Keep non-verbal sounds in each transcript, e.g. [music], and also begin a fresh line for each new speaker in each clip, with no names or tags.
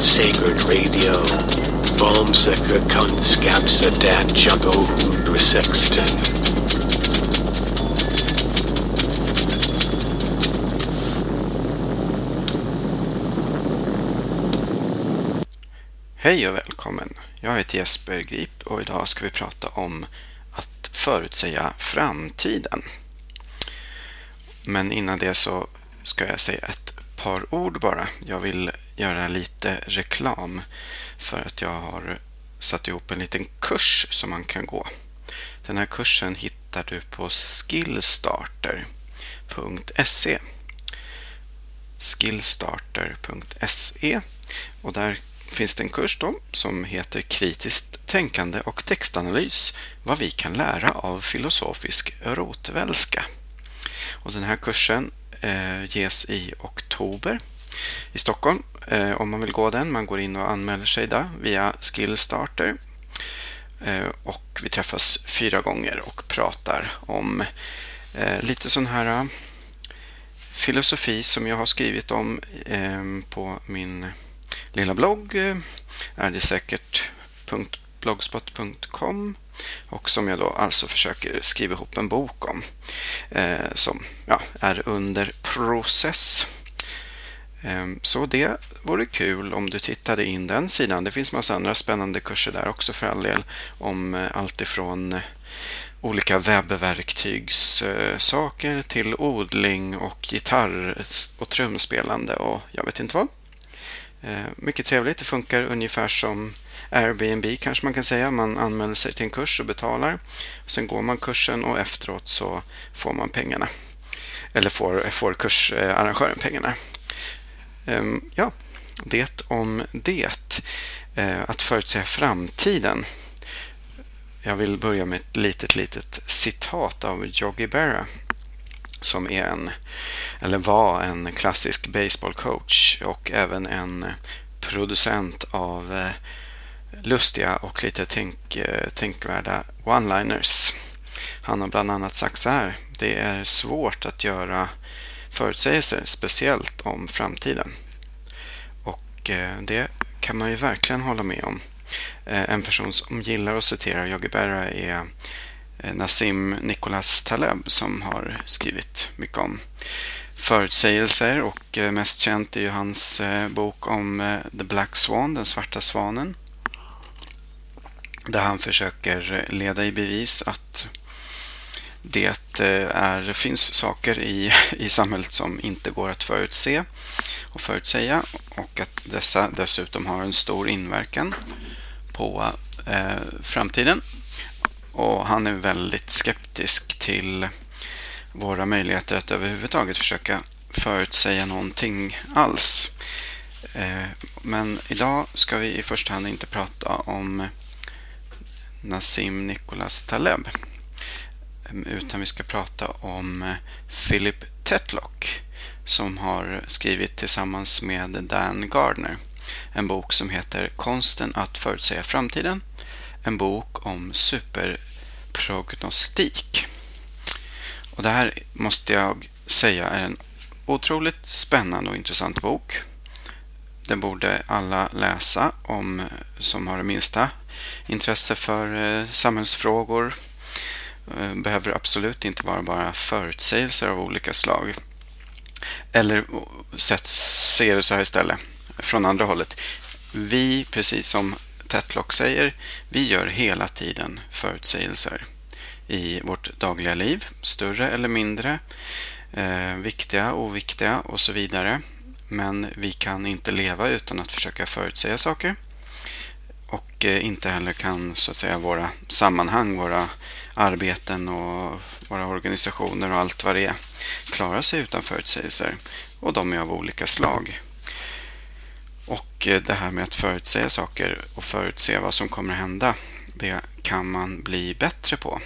at Sacred Radio. Boomsika Kunskapsa Dad Jugo Hundra Sexton.
Hej och välkommen! Jag heter Jesper Grip och idag ska vi prata om att förutsäga framtiden. Men innan det så ska jag säga ett par ord bara. Jag vill göra lite reklam för att jag har satt ihop en liten kurs som man kan gå. Den här kursen hittar du på skillstarter.se skillstarter.se och där finns det en kurs då som heter Kritiskt tänkande och textanalys vad vi kan lära av filosofisk rotvälska. Och den här kursen Eh, ges i oktober i Stockholm eh, om man vill gå den. Man går in och anmäler sig där via Skillstarter. Eh, och vi träffas fyra gånger och pratar om lite sån här filosofi som jag har skrivit om på min lilla blogg är det säkert.blogspot.com och som jag då alltså försöker skriva ihop en bok om eh, som ja, är under process. Eh, så det vore kul om du tittade in den sidan. Det finns massa andra spännande kurser där också för all del om eh, allt ifrån eh, olika webbverktygssaker till odling och gitarr och trumspelande och jag vet inte vad. Eh, mycket trevligt. Det funkar ungefär som Airbnb kanske man kan säga. Man anmäler sig till en kurs och betalar. Sen går man kursen och efteråt så får man pengarna. Eller får, får kursarrangören pengarna. Ehm, ja, det om det. Ehm, att förutsäga framtiden. Jag vill börja med ett litet, litet citat av Yogi Berra som är en, eller var en klassisk baseballcoach och även en producent av eh, lustiga och lite tänk, eh, tänkvärda one-liners. Han har bland annat sagt så här. Det är svårt att göra förutsägelser, speciellt om framtiden. Och eh, det kan man ju verkligen hålla med om. Eh, en person som gillar att citera Yogi Berra är Nassim Nicholas Taleb som har skrivit mycket om förutsägelser och mest känt är ju hans bok om The Black Swan, den svarta svanen. Där han försöker leda i bevis att det eh, är, finns saker i, i samhället som inte går att förutse och förutsäga och att dessa dessutom har en stor inverkan på eh, framtiden och han är väldigt skeptisk till våra möjligheter att överhuvudtaget försöka förutsäga någonting alls. Eh, men idag ska vi i första hand inte prata om Nassim Nicholas Taleb ehm, utan vi ska prata om eh, Philip Tetlock som har skrivit tillsammans med Dan Gardner en bok som heter Konsten att förutsäga framtiden en bok om superprognostik. Och det här måste jag säga är en otroligt spännande och intressant bok. Den borde alla läsa om eh, som har det minsta intresse för eh, samhällsfrågor. Eh, behöver absolut inte vara bara förutsägelser av olika slag. Eller se det så här istället, från andra hållet. Vi, precis som Tetlock säger, vi gör hela tiden förutsägelser i vårt dagliga liv, större eller mindre, eh, viktiga, oviktiga och så vidare. Men vi kan inte leva utan att försöka förutsäga saker. Och eh, inte heller kan så att säga våra sammanhang, våra arbeten och våra organisationer och allt vad det är klara sig utan förutsägelser. Och de är av olika slag. Och eh, det här med att förutsäga saker och förutse vad som kommer hända, det kan man bli bättre på.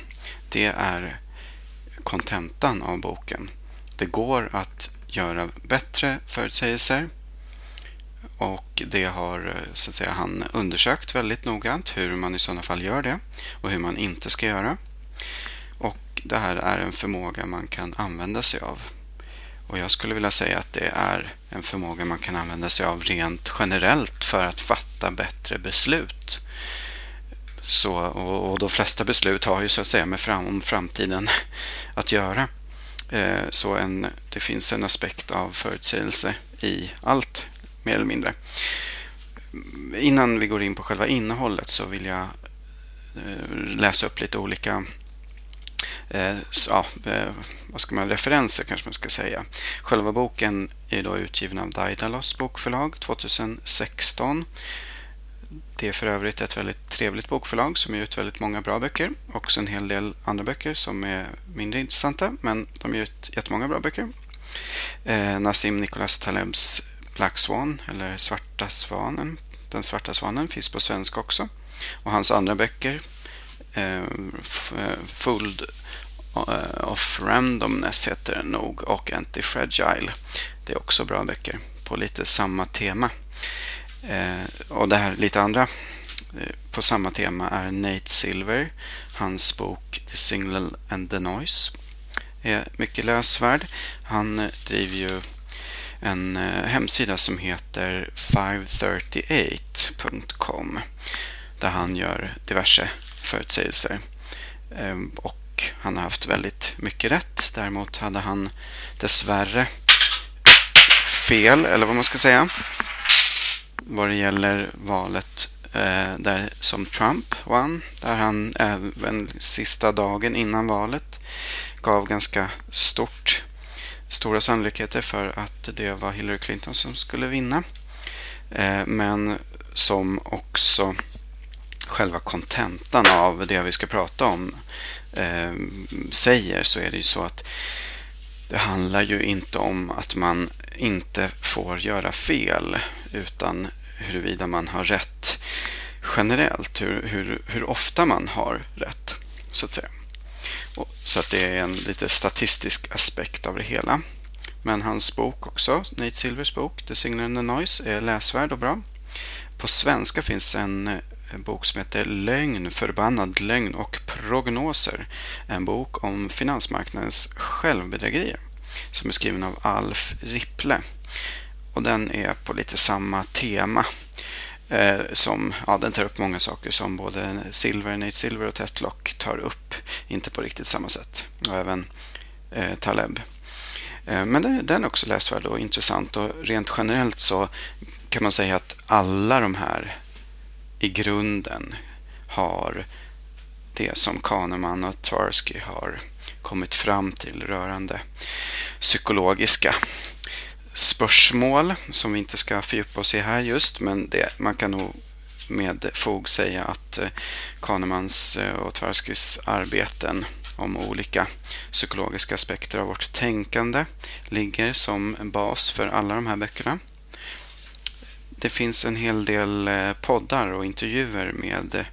Det är kontentan av boken. Det går att göra bättre förutsägelser och det har eh, så att säga, han undersökt väldigt noggrant hur man i sådana fall gör det och hur man inte ska göra. Och det här är en förmåga man kan använda sig av. Och jag skulle vilja säga att det är en förmåga man kan använda sig av rent generellt för att fatta bättre beslut. Så, och, och de flesta beslut har ju så att säga med fram, om framtiden [laughs] att göra. Eh, så en, det finns en aspekt av förutsägelse i allt, mer eller mindre. Innan vi går in på själva innehållet så vill jag eh, läsa upp lite olika eh, ja, eh, vad ska man, referenser kanske man ska säga. Själva boken är då utgiven av Daidalos bokförlag 2016. Det är för övrigt ett väldigt trevligt bokförlag som ger ut väldigt många bra böcker. Också en hel del andra böcker som är mindre intressanta, men de ger ut jättemånga bra böcker. Eh, Nassim Nicholas Talebs Black Swan, eller Svarta Svanen, Den svarta svanen, finns på svenska också. Och hans andra böcker, eh, eh Fold eh, of Randomness heter den nog och Antifragile. Det är också bra böcker på lite samma tema. Eh, och det här lite andra eh, på samma tema är Nate Silver. Hans bok The Signal and the Noise är mycket läsvärd. Han driver ju en eh, hemsida som heter 538.com där han gör diverse förutsägelser. Ehm, och han har haft väldigt mycket rätt. Däremot hade han dessvärre fel, eller vad man ska säga, vad det gäller valet eh, där som Trump vann. Där han eh, även sista dagen innan valet gav ganska stort, stora sannolikheter för att det var Hillary Clinton som skulle vinna. Eh, men som också själva kontentan av det vi ska prata om eh, säger så är det ju så att det handlar ju inte om att man inte får göra fel utan huruvida man har rätt generellt, hur, hur, hur ofta man har rätt så att säga. Så att det är en lite statistisk aspekt av det hela. Men hans bok också, Nate Silvers bok The Signal and the Noise, är läsvärd och bra. På svenska finns en en bok som heter Lögn, förbannad lögn och prognoser. En bok om finansmarknadens självbedrägerier som är skriven av Alf Ripple. Och den är på lite samma tema. Eh, som, ja, den tar upp många saker som både Silver, Nate Silver och Tetlock tar upp. Inte på riktigt samma sätt. Och även eh, Taleb. Eh, men den är också läsvärd och intressant och rent generellt så kan man säga att alla de här i grunden har det som Kahneman och Tversky har kommit fram till rörande psykologiska spörsmål som vi inte ska fördjupa oss i här just, men det, man kan nog med fog säga att eh, Kahnemans eh, och Tverskys arbeten om olika psykologiska aspekter av vårt tänkande ligger som en bas för alla de här böckerna. Det finns en hel del eh, poddar och intervjuer med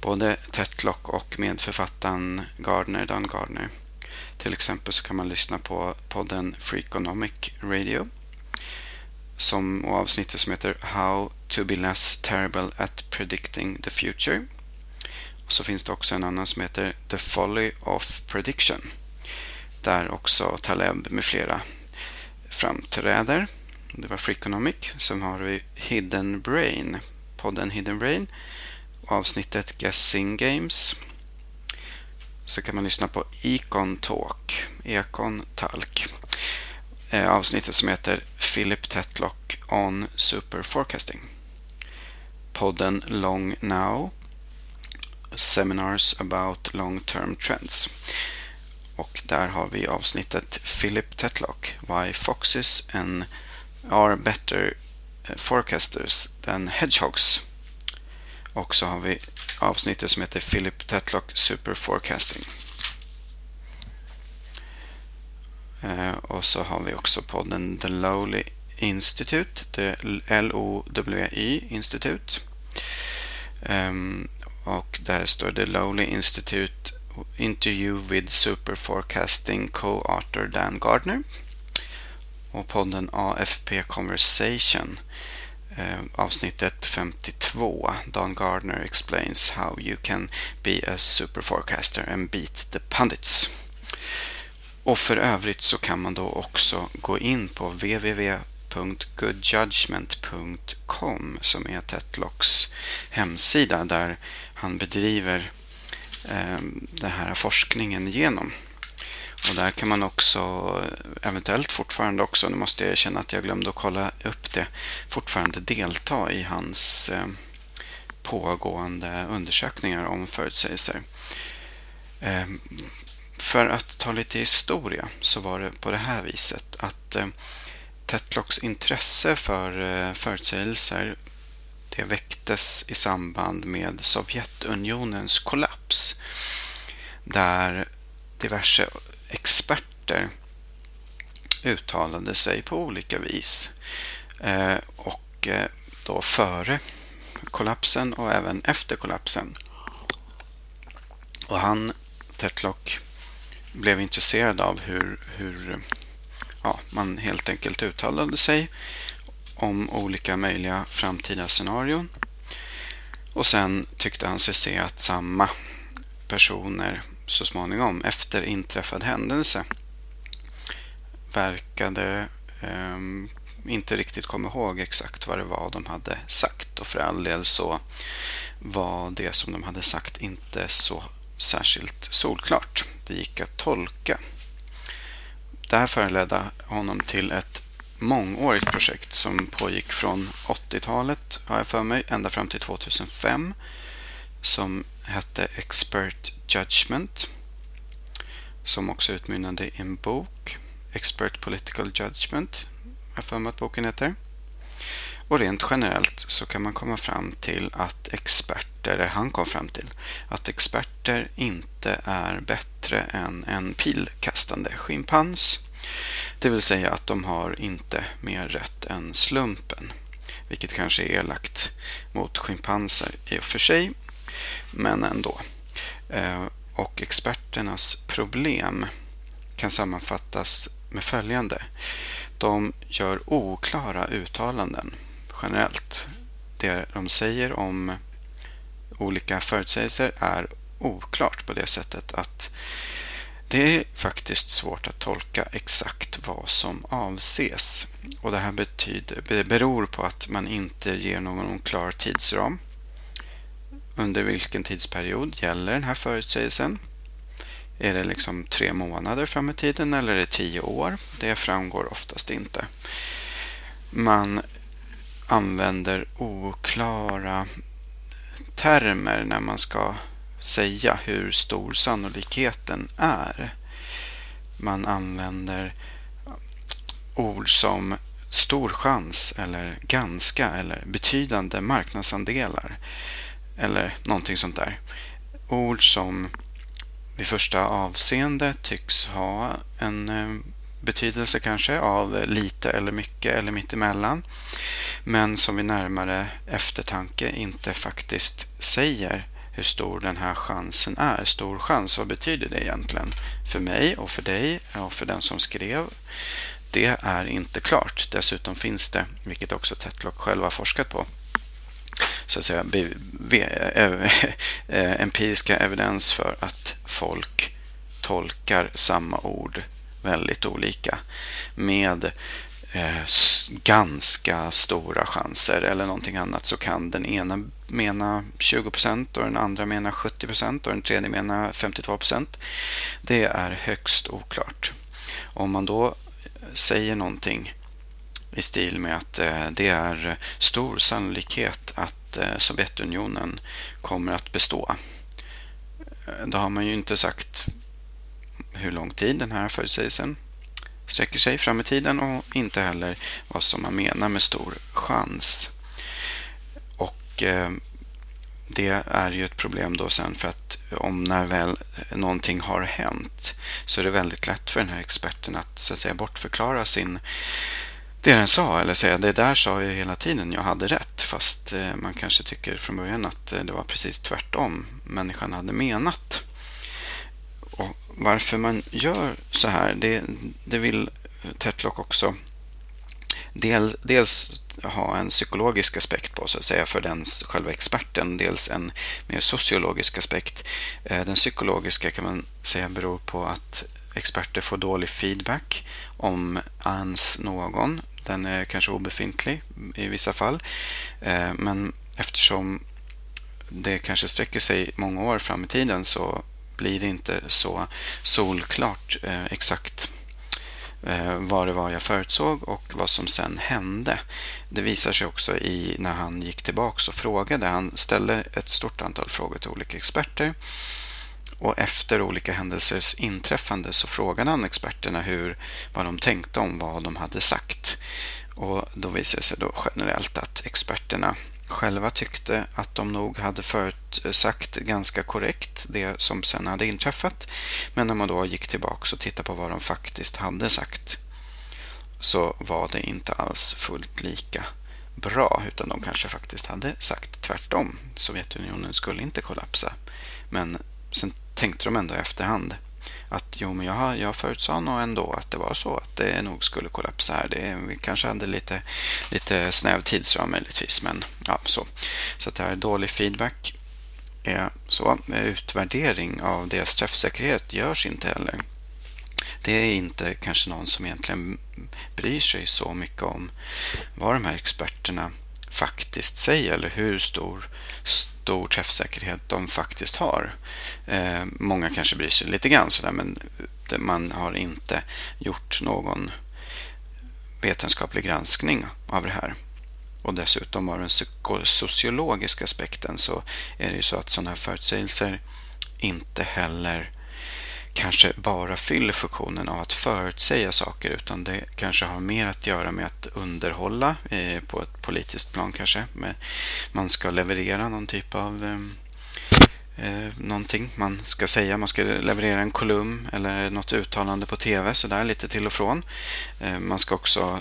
både Tetlock och med författaren Gardner, Dan Gardner. Till exempel så kan man lyssna på podden Freakonomic Radio som, och avsnittet som heter How to be less terrible at predicting the future. Och så finns det också en annan som heter The Folly of Prediction där också Taleb med flera framträder. Det var Freakonomic. Sen har vi Hidden Brain, podden Hidden Brain. Avsnittet Guessing Games. Så kan man lyssna på Econ Talk, Econ Talk. Eh, avsnittet som heter Philip Tetlock on Super Forecasting. Podden Long Now. Seminars about long term trends. Och där har vi avsnittet Philip Tetlock, Why Foxes and are better forecasters than hedgehogs. Och så har vi avsnittet som heter Philip Tetlock Super Forecasting. Eh, och så har vi också podden The Lowly Institute, The L-O-W-Y Institute. Ehm, och där står The Lowly Institute Interview with Super Forecasting Co-author Dan Gardner och podden AFP Conversation eh, Eh, avsnittet 52 Don Gardner explains how you can be a super forecaster and beat the pundits. Och för övrigt så kan man då också gå in på www.goodjudgment.com som är Tetlocks hemsida där han bedriver eh, den här forskningen genom. Och där kan man också eh, eventuellt fortfarande också, nu måste jag erkänna att jag glömde att kolla upp det, fortfarande delta i hans eh, pågående undersökningar om förutsägelser. Ehm, för att ta lite historia så var det på det här viset att eh, Tetlocks intresse för förutsägelser det väcktes i samband med Sovjetunionens kollaps där diverse experter uttalade sig på olika vis. Eh, och eh, då före kollapsen och även efter kollapsen. Och han, Tetlock, blev intresserad av hur, hur ja, man helt enkelt uttalade sig om olika möjliga framtida scenarion. Och sen tyckte han sig se att samma personer så småningom efter inträffad händelse verkade eh, inte riktigt komma ihåg exakt vad det var de hade sagt och för all del så var det som de hade sagt inte så särskilt solklart. Det gick att tolka. Det här föranledde honom till ett mångårigt projekt som pågick från 80-talet, har jag för mig, ända fram till 2005 som hette Expert Judgment som också utmynnade i en bok, Expert Political Judgment, jag för mig att boken heter. Och rent generellt så kan man komma fram till att experter, eller han kom fram till, att experter inte är bättre än en pilkastande schimpans. Det vill säga att de har inte mer rätt än slumpen. Vilket kanske är elakt mot schimpanser i och för sig, men ändå. Eh, och experternas problem kan sammanfattas med följande. De gör oklara uttalanden generellt. Det de säger om olika förutsägelser är oklart på det sättet att det är faktiskt svårt att tolka exakt vad som avses. Och Det här betyder, beror på att man inte ger någon klar tidsram. Under vilken tidsperiod gäller den här förutsägelsen? Är det liksom tre månader fram i tiden eller är det tio år? Det framgår oftast inte. Man använder oklara termer när man ska säga hur stor sannolikheten är. Man använder ord som stor chans eller ganska eller betydande marknadsandelar eller någonting sånt där. Ord som vid första avseende tycks ha en eh, betydelse kanske av lite eller mycket eller mittemellan. Men som vid närmare eftertanke inte faktiskt säger hur stor den här chansen är. Stor chans, vad betyder det egentligen? För mig och för dig och för den som skrev. Det är inte klart. Dessutom finns det, vilket också Tetlock själv har forskat på, så att säga eh, eh, eh, empiriska evidens för att folk tolkar samma ord väldigt olika med eh, ganska stora chanser eller någonting annat så kan den ena mena 20% och den andra mena 70% och den tredje mena 52% Det är högst oklart. Om man då säger någonting i stil med att eh, det är stor sannolikhet att eh, Sovjetunionen kommer att bestå. Eh, då har man ju inte sagt hur lång tid den här förutsägelsen sträcker sig fram i tiden och inte heller vad som man menar med stor chans. Och det är ju ett problem då sen för att om när väl någonting har hänt så är det väldigt lätt för den här experten att så att säga bortförklara sin det den sa eller säga det där sa jag hela tiden, jag hade rätt fast eh, man kanske tycker från början att eh, det var precis tvärtom människan hade menat. Och varför man gör så här, det, det vill Tetlock också del, dels ha en psykologisk aspekt på så att säga för den själva experten, dels en mer sociologisk aspekt. Eh, den psykologiska kan man säga beror på att experter får dålig feedback om ens någon. Den är kanske obefintlig i vissa fall. Eh, men eftersom det kanske sträcker sig många år fram i tiden så blir det inte så solklart eh, exakt eh, vad det var jag förutsåg och vad som sen hände. Det visar sig också i när han gick tillbaka och frågade. Han ställde ett stort antal frågor till olika experter. Och efter olika händelsers inträffande så frågade han experterna hur, vad de tänkte om vad de hade sagt. Och då visade det sig då generellt att experterna själva tyckte att de nog hade förutsagt ganska korrekt det som sen hade inträffat. Men när man då gick tillbaka och tittade på vad de faktiskt hade sagt så var det inte alls fullt lika bra utan de kanske faktiskt hade sagt tvärtom. Sovjetunionen skulle inte kollapsa. Men sen tänkte de ändå i efterhand att jo, men jag, jag förutsade nog ändå att det var så att det nog skulle kollapsa här. Det, vi kanske hade lite, lite snäv tidsram möjligtvis, men ja, så. Så det här är dålig feedback. Är så. Eh, utvärdering av deras träffsäkerhet görs inte heller. Det är inte kanske någon som egentligen bryr sig så mycket om vad de här experterna faktiskt säger eller hur stor stor träffsäkerhet de faktiskt har. Eh, många kanske bryr sig lite grann sådär men man har inte gjort någon vetenskaplig granskning av det här. Och dessutom av den sociologiska aspekten så är det ju så att sådana här förutsägelser inte heller kanske bara fyller funktionen av att förutsäga saker utan det kanske har mer att göra med att underhålla eh, på ett politiskt plan kanske. Man ska leverera någon typ av eh, eh, någonting man ska säga. Man ska leverera en kolumn eller något uttalande på tv sådär lite till och från. Eh, man ska också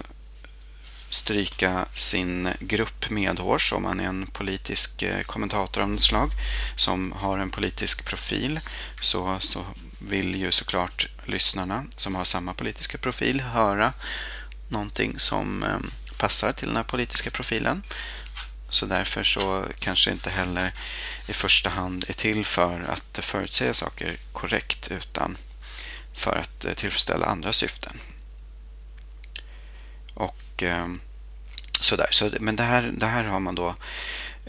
stryka sin grupp medhårs om man är en politisk eh, kommentator av något slag som har en politisk profil så, så vill ju såklart lyssnarna som har samma politiska profil höra någonting som eh, passar till den här politiska profilen. Så därför så kanske inte heller i första hand är till för att förutsäga saker korrekt utan för att eh, tillfredsställa andra syften. Och eh, sådär. Så, men det här, det här har man då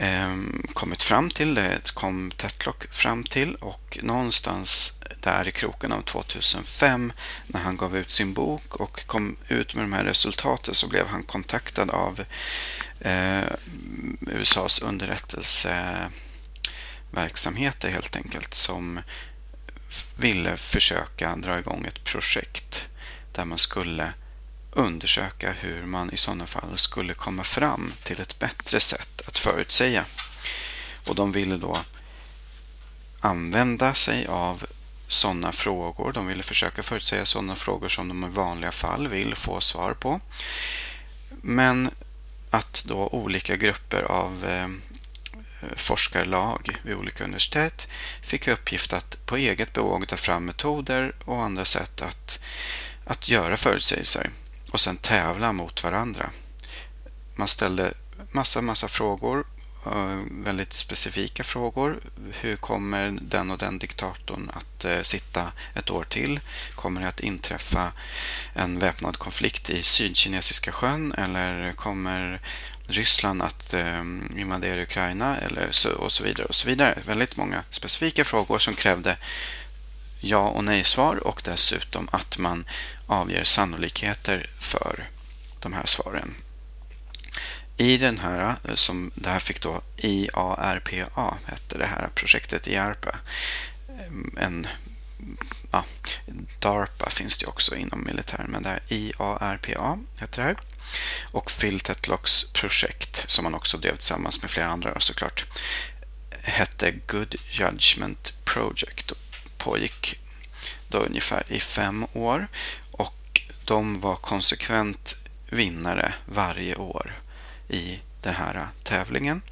Ehm, kommit fram till. Det kom Tetlock fram till och någonstans där i kroken av 2005 när han gav ut sin bok och kom ut med de här resultaten så blev han kontaktad av eh, USAs underrättelseverksamheter helt enkelt som ville försöka dra igång ett projekt där man skulle undersöka hur man i sådana fall skulle komma fram till ett bättre sätt att förutsäga. Och de ville då använda sig av sådana frågor. De ville försöka förutsäga sådana frågor som de i vanliga fall vill få svar på. Men att då olika grupper av eh, forskarlag vid olika universitet fick uppgift att på eget bevåg ta fram metoder och andra sätt att, att göra förutsägelser och sen tävla mot varandra. Man ställde massa, massa frågor eh, väldigt specifika frågor. Hur kommer den och den diktatorn att eh, sitta ett år till? Kommer det att inträffa en väpnad konflikt i Sydkinesiska sjön eller kommer Ryssland att eh, invadera Ukraina eller så, och så vidare och så vidare. Väldigt många specifika frågor som krävde ja och nej-svar och dessutom att man avger sannolikheter för de här svaren. I den här, eh, som det här fick då IARPA, hette det här projektet i ARPA. Ehm, en, ja, DARPA finns det också inom militären, men det här IARPA heter det här. Och Phil Tetlocks projekt, som han också drev tillsammans med flera andra såklart, hette Good Judgment Project och pågick då ungefär i fem år. De var konsekvent vinnare varje år i den här tävlingen.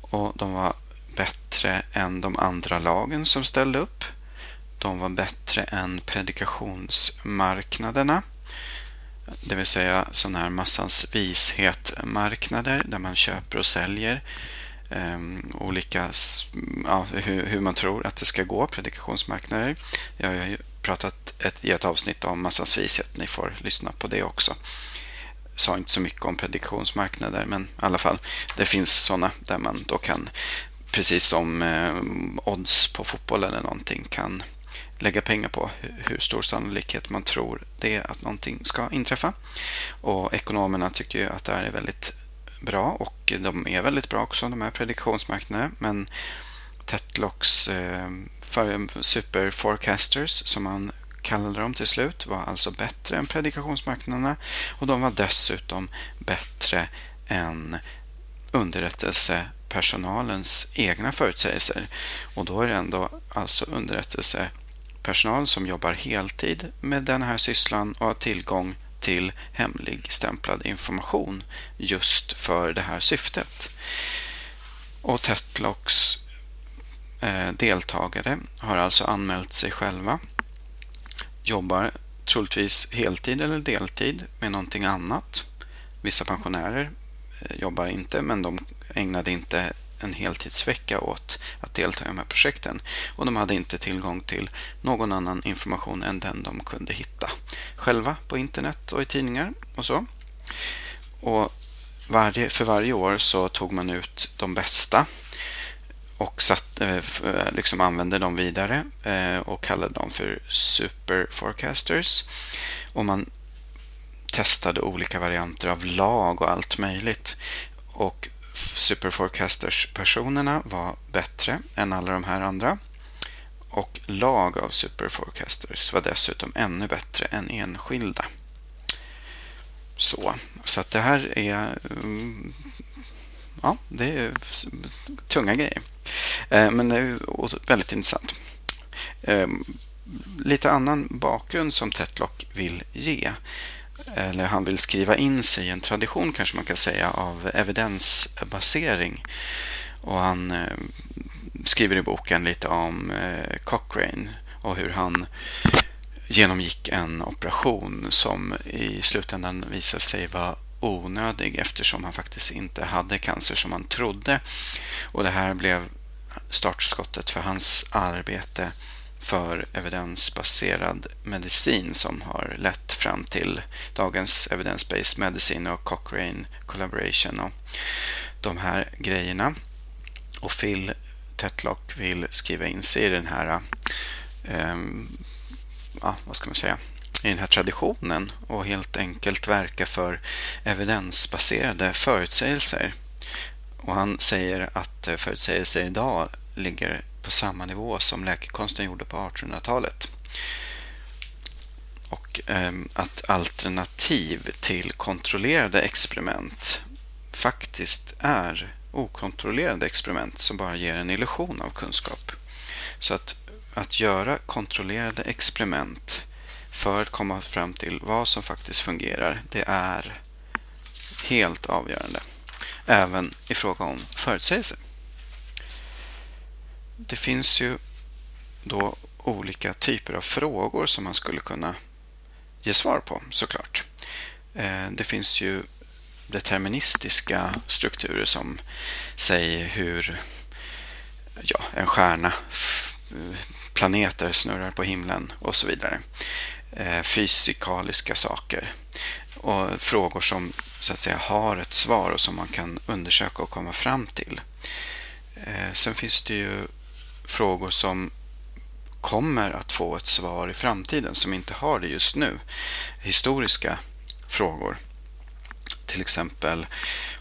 Och de var bättre än de andra lagen som ställde upp. De var bättre än predikationsmarknaderna. Det vill säga sådana här massans vishet-marknader där man köper och säljer eh, olika, ja, hur, hur, man tror att det ska gå, predikationsmarknader. Jag har pratat ett, i ett avsnitt om massans vishet. Ni får lyssna på det också. Sa inte så mycket om prediktionsmarknader, men i alla fall, det finns sådana där man då kan, precis som eh, odds på fotboll eller någonting, kan lägga pengar på hur stor sannolikhet man tror det är att någonting ska inträffa. Och ekonomerna tycker ju att det här är väldigt bra och de är väldigt bra också, de här prediktionsmarknaderna. Men Tetlocks eh, superforecasters super som man kallade dem till slut var alltså bättre än predikationsmarknaderna och de var dessutom bättre än underrättelsepersonalens egna förutsägelser. Och då är det ändå alltså underrättelsepersonal som jobbar heltid med den här sysslan och har tillgång till hemlig stämplad information just för det här syftet. Och Tetlocks Eh, deltagare har alltså anmält sig själva, jobbar troligtvis heltid eller deltid med någonting annat. Vissa pensionärer eh, jobbar inte, men de ägnade inte en heltidsvecka åt att delta i de här projekten och de hade inte tillgång till någon annan information än den de kunde hitta själva på internet och i tidningar och så. Och varje, för varje år så tog man ut de bästa och satt, eh, eh, liksom använde dem vidare eh, och kallade dem för Super Forecasters. Och man testade olika varianter av lag och allt möjligt. Och Super Forecasters-personerna var bättre än alla de här andra. Och lag av Super Forecasters var dessutom ännu bättre än enskilda. Så, så att det här är mm, ja, det är tunga grejer. Eh, men det är väldigt intressant. Eh, lite annan bakgrund som Tetlock vill ge eller han vill skriva in sig i en tradition kanske man kan säga av evidensbasering. Och han eh, skriver i boken lite om Cochrane och hur han genomgick en operation som i slutändan visade sig vara onödig eftersom han faktiskt inte hade cancer som han trodde. Och det här blev startskottet för hans arbete för evidensbaserad medicin som har lett fram till dagens evidence-based medicine och Cochrane collaboration och de här grejerna. Och Phil Tetlock vill skriva in sig i den här eh, ja, vad ska man säga, i den här traditionen och helt enkelt verka för evidensbaserade förutsägelser. Och han säger att förutsägelser idag ligger på samma nivå som läkekonsten gjorde på 1800-talet. Och eh, att alternativ till kontrollerade experiment faktiskt är okontrollerade experiment som bara ger en illusion av kunskap. Så att, att göra kontrollerade experiment för att komma fram till vad som faktiskt fungerar, det är helt avgörande. Även i fråga om förutsägelser. Det finns ju då olika typer av frågor som man skulle kunna ge svar på såklart. Eh, det finns ju deterministiska strukturer som säger hur ja, en stjärna, eh, planeter snurrar på himlen och så vidare. Eh, fysikaliska saker och frågor som så att säga har ett svar och som man kan undersöka och komma fram till. Eh, sen finns det ju frågor som kommer att få ett svar i framtiden som inte har det just nu. Historiska frågor. Till exempel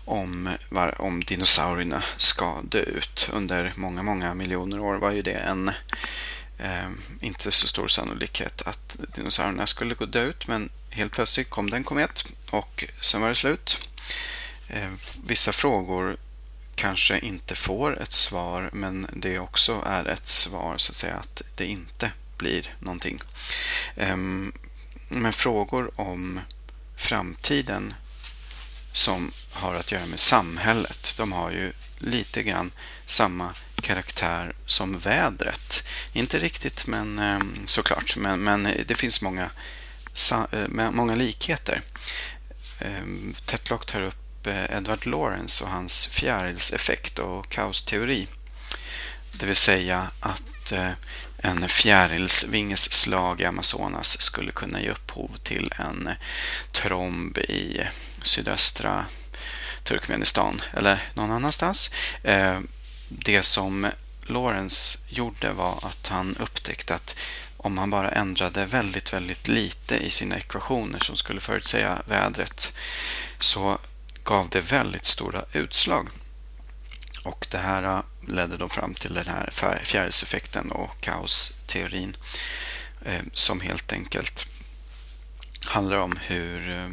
om, om dinosaurierna ska dö ut. Under många, många miljoner år var ju det en eh, inte så stor sannolikhet att dinosaurierna skulle gå dö ut men helt plötsligt kom det en komet och sen var det slut. Eh, vissa frågor kanske inte får ett svar men det också är ett svar så att säga att det inte blir någonting. Eh, men frågor om framtiden som har att göra med samhället, de har ju lite grann samma karaktär som vädret. Inte riktigt, men ehm, såklart. Men, men det finns många, eh, många likheter. Ehm, Tetlock tar upp eh, Edward Lawrence och hans fjärilseffekt och kaosteori. Det vill säga att eh, en fjärilsvinges slag i Amazonas skulle kunna ge upphov till en tromb i sydöstra Turkmenistan eller någon annanstans. Ehm, det som Lawrence gjorde var att han upptäckte att om han bara ändrade väldigt, väldigt lite i sina ekvationer som skulle förutsäga vädret så gav det väldigt stora utslag. Och det här äh, ledde då fram till den här fjärilseffekten och kaosteorin äh, som helt enkelt handlar om hur, äh,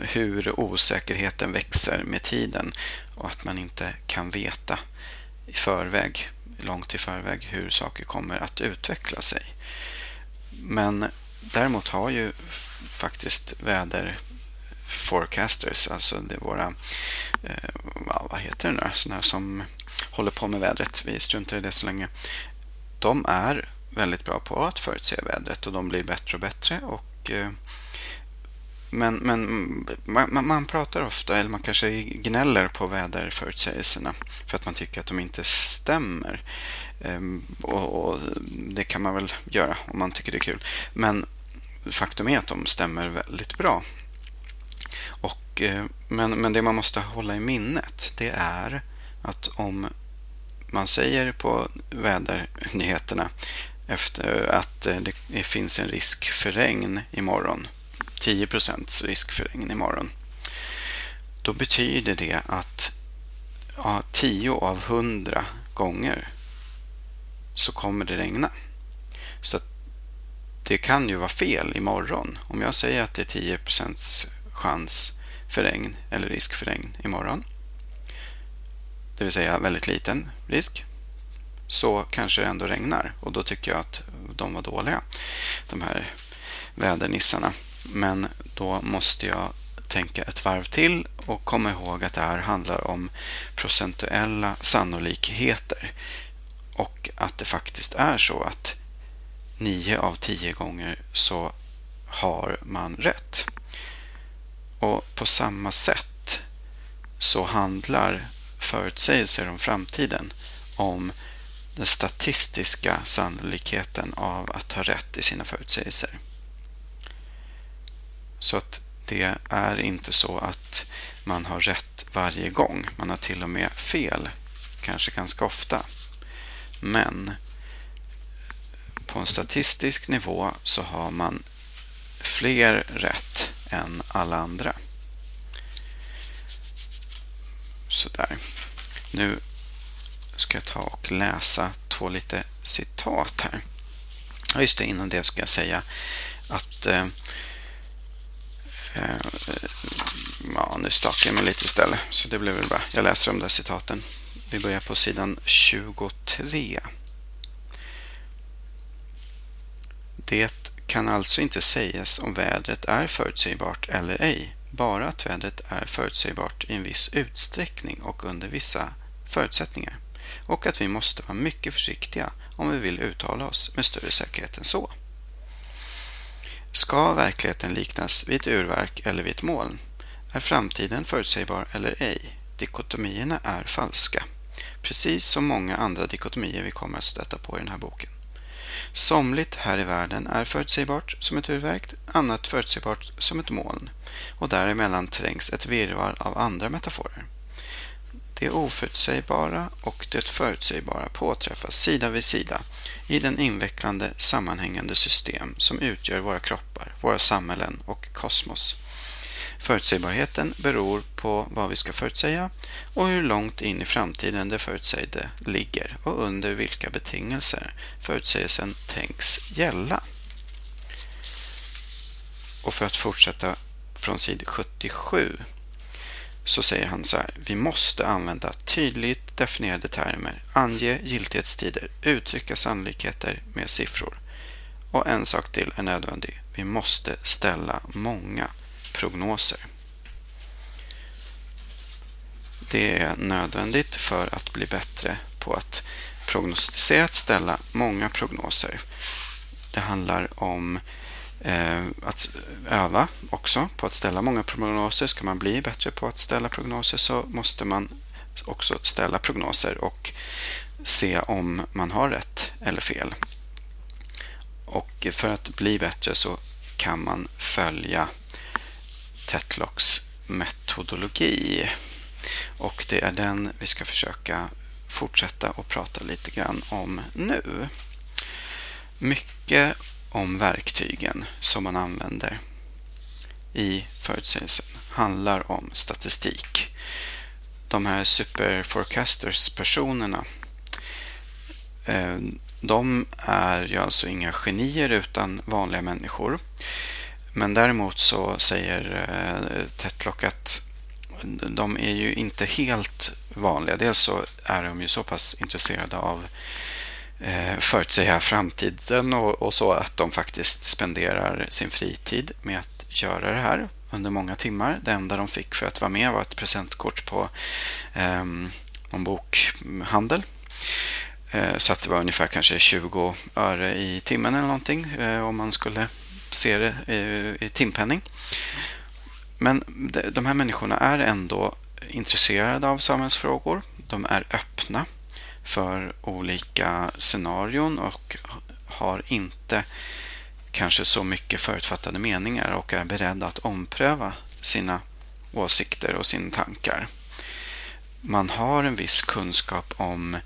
hur osäkerheten växer med tiden och att man inte kan veta i förväg, långt i förväg, hur saker kommer att utveckla sig. Men däremot har ju faktiskt väder forecasters, alltså det är våra, eh, vad heter det nu, sådana som håller på med vädret, vi struntar i det så länge. De är väldigt bra på att förutse vädret och de blir bättre och bättre och eh, men, men man, man, pratar ofta, eller man kanske gnäller på väderförutsägelserna för att man tycker att de inte stämmer. Ehm, och, och, Det kan man väl göra om man tycker det är kul. Men faktum är att de stämmer väldigt bra. Och, eh, men, men det man måste hålla i minnet det är att om man säger på vädernyheterna efter att eh, det finns en risk för regn imorgon 10 risk för regn imorgon. Då betyder det att ja, 10 av 100 gånger så kommer det regna. Så det kan ju vara fel imorgon. Om jag säger att det är 10 chans för regn eller risk för regn imorgon, det vill säga väldigt liten risk, så kanske det ändå regnar och då tycker jag att de var dåliga, de här vädernissarna. Men då måste jag tänka ett varv till och komma ihåg att det här handlar om procentuella sannolikheter och att det faktiskt är så att 9 av 10 gånger så har man rätt. Och på samma sätt så handlar förutsägelser om framtiden om den statistiska sannolikheten av att ha rätt i sina förutsägelser. Så att det är inte så att man har rätt varje gång. Man har till och med fel, kanske ganska ofta. Men på en statistisk nivå så har man fler rätt än alla andra. Sådär. Nu ska jag ta och läsa två lite citat här. Ja, just det, innan det ska jag säga att Eh, Eh, ja, nu stakar jag mig lite istället, så det blev väl bra. Jag läser de där citaten. Vi börjar på sidan 23. Det kan alltså inte sägas om vädret är förutsägbart eller ej, bara att vädret är förutsägbart i en viss utsträckning och under vissa förutsättningar och att vi måste vara mycket försiktiga om vi vill uttala oss med större säkerhet än så. Ska verkligheten liknas vid ett urverk eller vid ett moln? Är framtiden förutsägbar eller ej? Dikotomierna är falska, precis som många andra dikotomier vi kommer att stöta på i den här boken. Somligt här i världen är förutsägbart som ett urverk, annat förutsägbart som ett moln och däremellan trängs ett virrvarr av andra metaforer. Det oförutsägbara och det förutsägbara påträffas sida vid sida i den invecklande sammanhängande system som utgör våra kroppar, våra samhällen och kosmos. Förutsägbarheten beror på vad vi ska förutsäga och hur långt in i framtiden det förutsägde ligger och under vilka betingelser förutsägelsen tänks gälla. Och för att fortsätta från sid 77 så säger han så här. Vi måste använda tydligt definierade termer, ange giltighetstider, uttrycka sannolikheter med siffror. Och en sak till är nödvändig. Vi måste ställa många prognoser. Det är nödvändigt för att bli bättre på att prognostisera, att ställa många prognoser. Det handlar om Eh, Eh, att öva också på att ställa många prognoser. Ska man bli bättre på att ställa prognoser så måste man också ställa prognoser och se om man har rätt eller fel. Och för att bli bättre så kan man följa Tetlocks metodologi. Och det är den vi ska försöka fortsätta och prata lite grann om nu. Mycket om verktygen som man använder i förutsägelsen handlar om statistik. De här superforecasters-personerna eh, de är ju alltså inga genier utan vanliga människor. Men däremot så säger eh, Tetlock att de är ju inte helt vanliga. Dels så är de ju så pass intresserade av eh, förutsäga framtiden och, och, så att de faktiskt spenderar sin fritid med att göra det här under många timmar. Det enda de fick för att vara med var ett presentkort på eh, någon bokhandel. Eh, så att det var ungefär kanske 20 öre i timmen eller någonting eh, om man skulle se det i timpenning. Men de här människorna är ändå intresserade av samhällsfrågor. De är öppna för olika scenarion och har inte kanske så mycket förutfattade meningar och är beredd att ompröva sina åsikter och sina tankar. Man har en viss kunskap om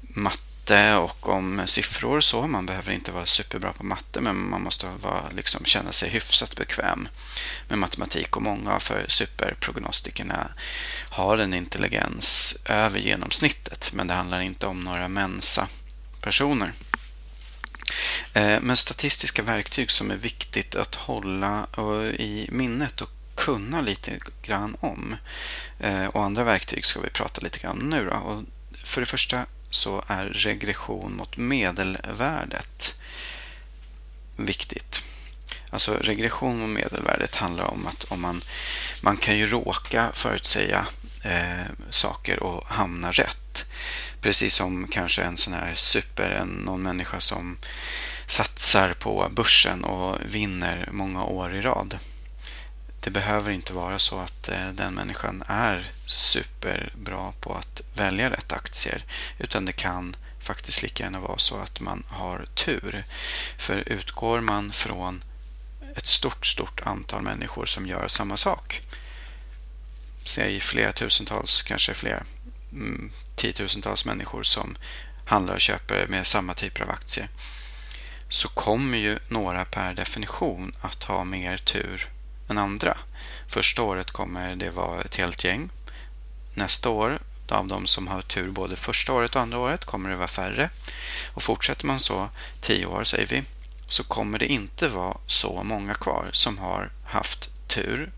matte och om siffror och så. Man behöver inte vara superbra på matte men man måste vara, liksom, känna sig hyfsat bekväm med matematik och många för superprognostikerna har en intelligens över genomsnittet men det handlar inte om några mensa-personer. Eh, men statistiska verktyg som är viktigt att hålla eh, i minnet och kunna lite grann om. Eh, och andra verktyg ska vi prata lite grann nu. Då. Och för det första så är regression mot medelvärdet viktigt. Alltså regression mot medelvärdet handlar om att om man, man kan ju råka förutsäga eh, saker och hamna rätt. Precis som kanske en sån här super, en, någon människa som satsar på börsen och vinner många år i rad. Det behöver inte vara så att eh, den människan är superbra på att välja rätt aktier utan det kan faktiskt lika gärna vara så att man har tur. För utgår man från ett stort, stort antal människor som gör samma sak, säg flera tusentals, kanske flera mm, tiotusentals människor som handlar och köper med samma typer av aktier, så kommer ju några per definition att ha mer tur än andra. Första året kommer det vara ett helt gäng. Nästa år, av de som har tur både första året och andra året, kommer det vara färre. Och fortsätter man så tio år, säger vi, så kommer det inte vara så många kvar som har haft tur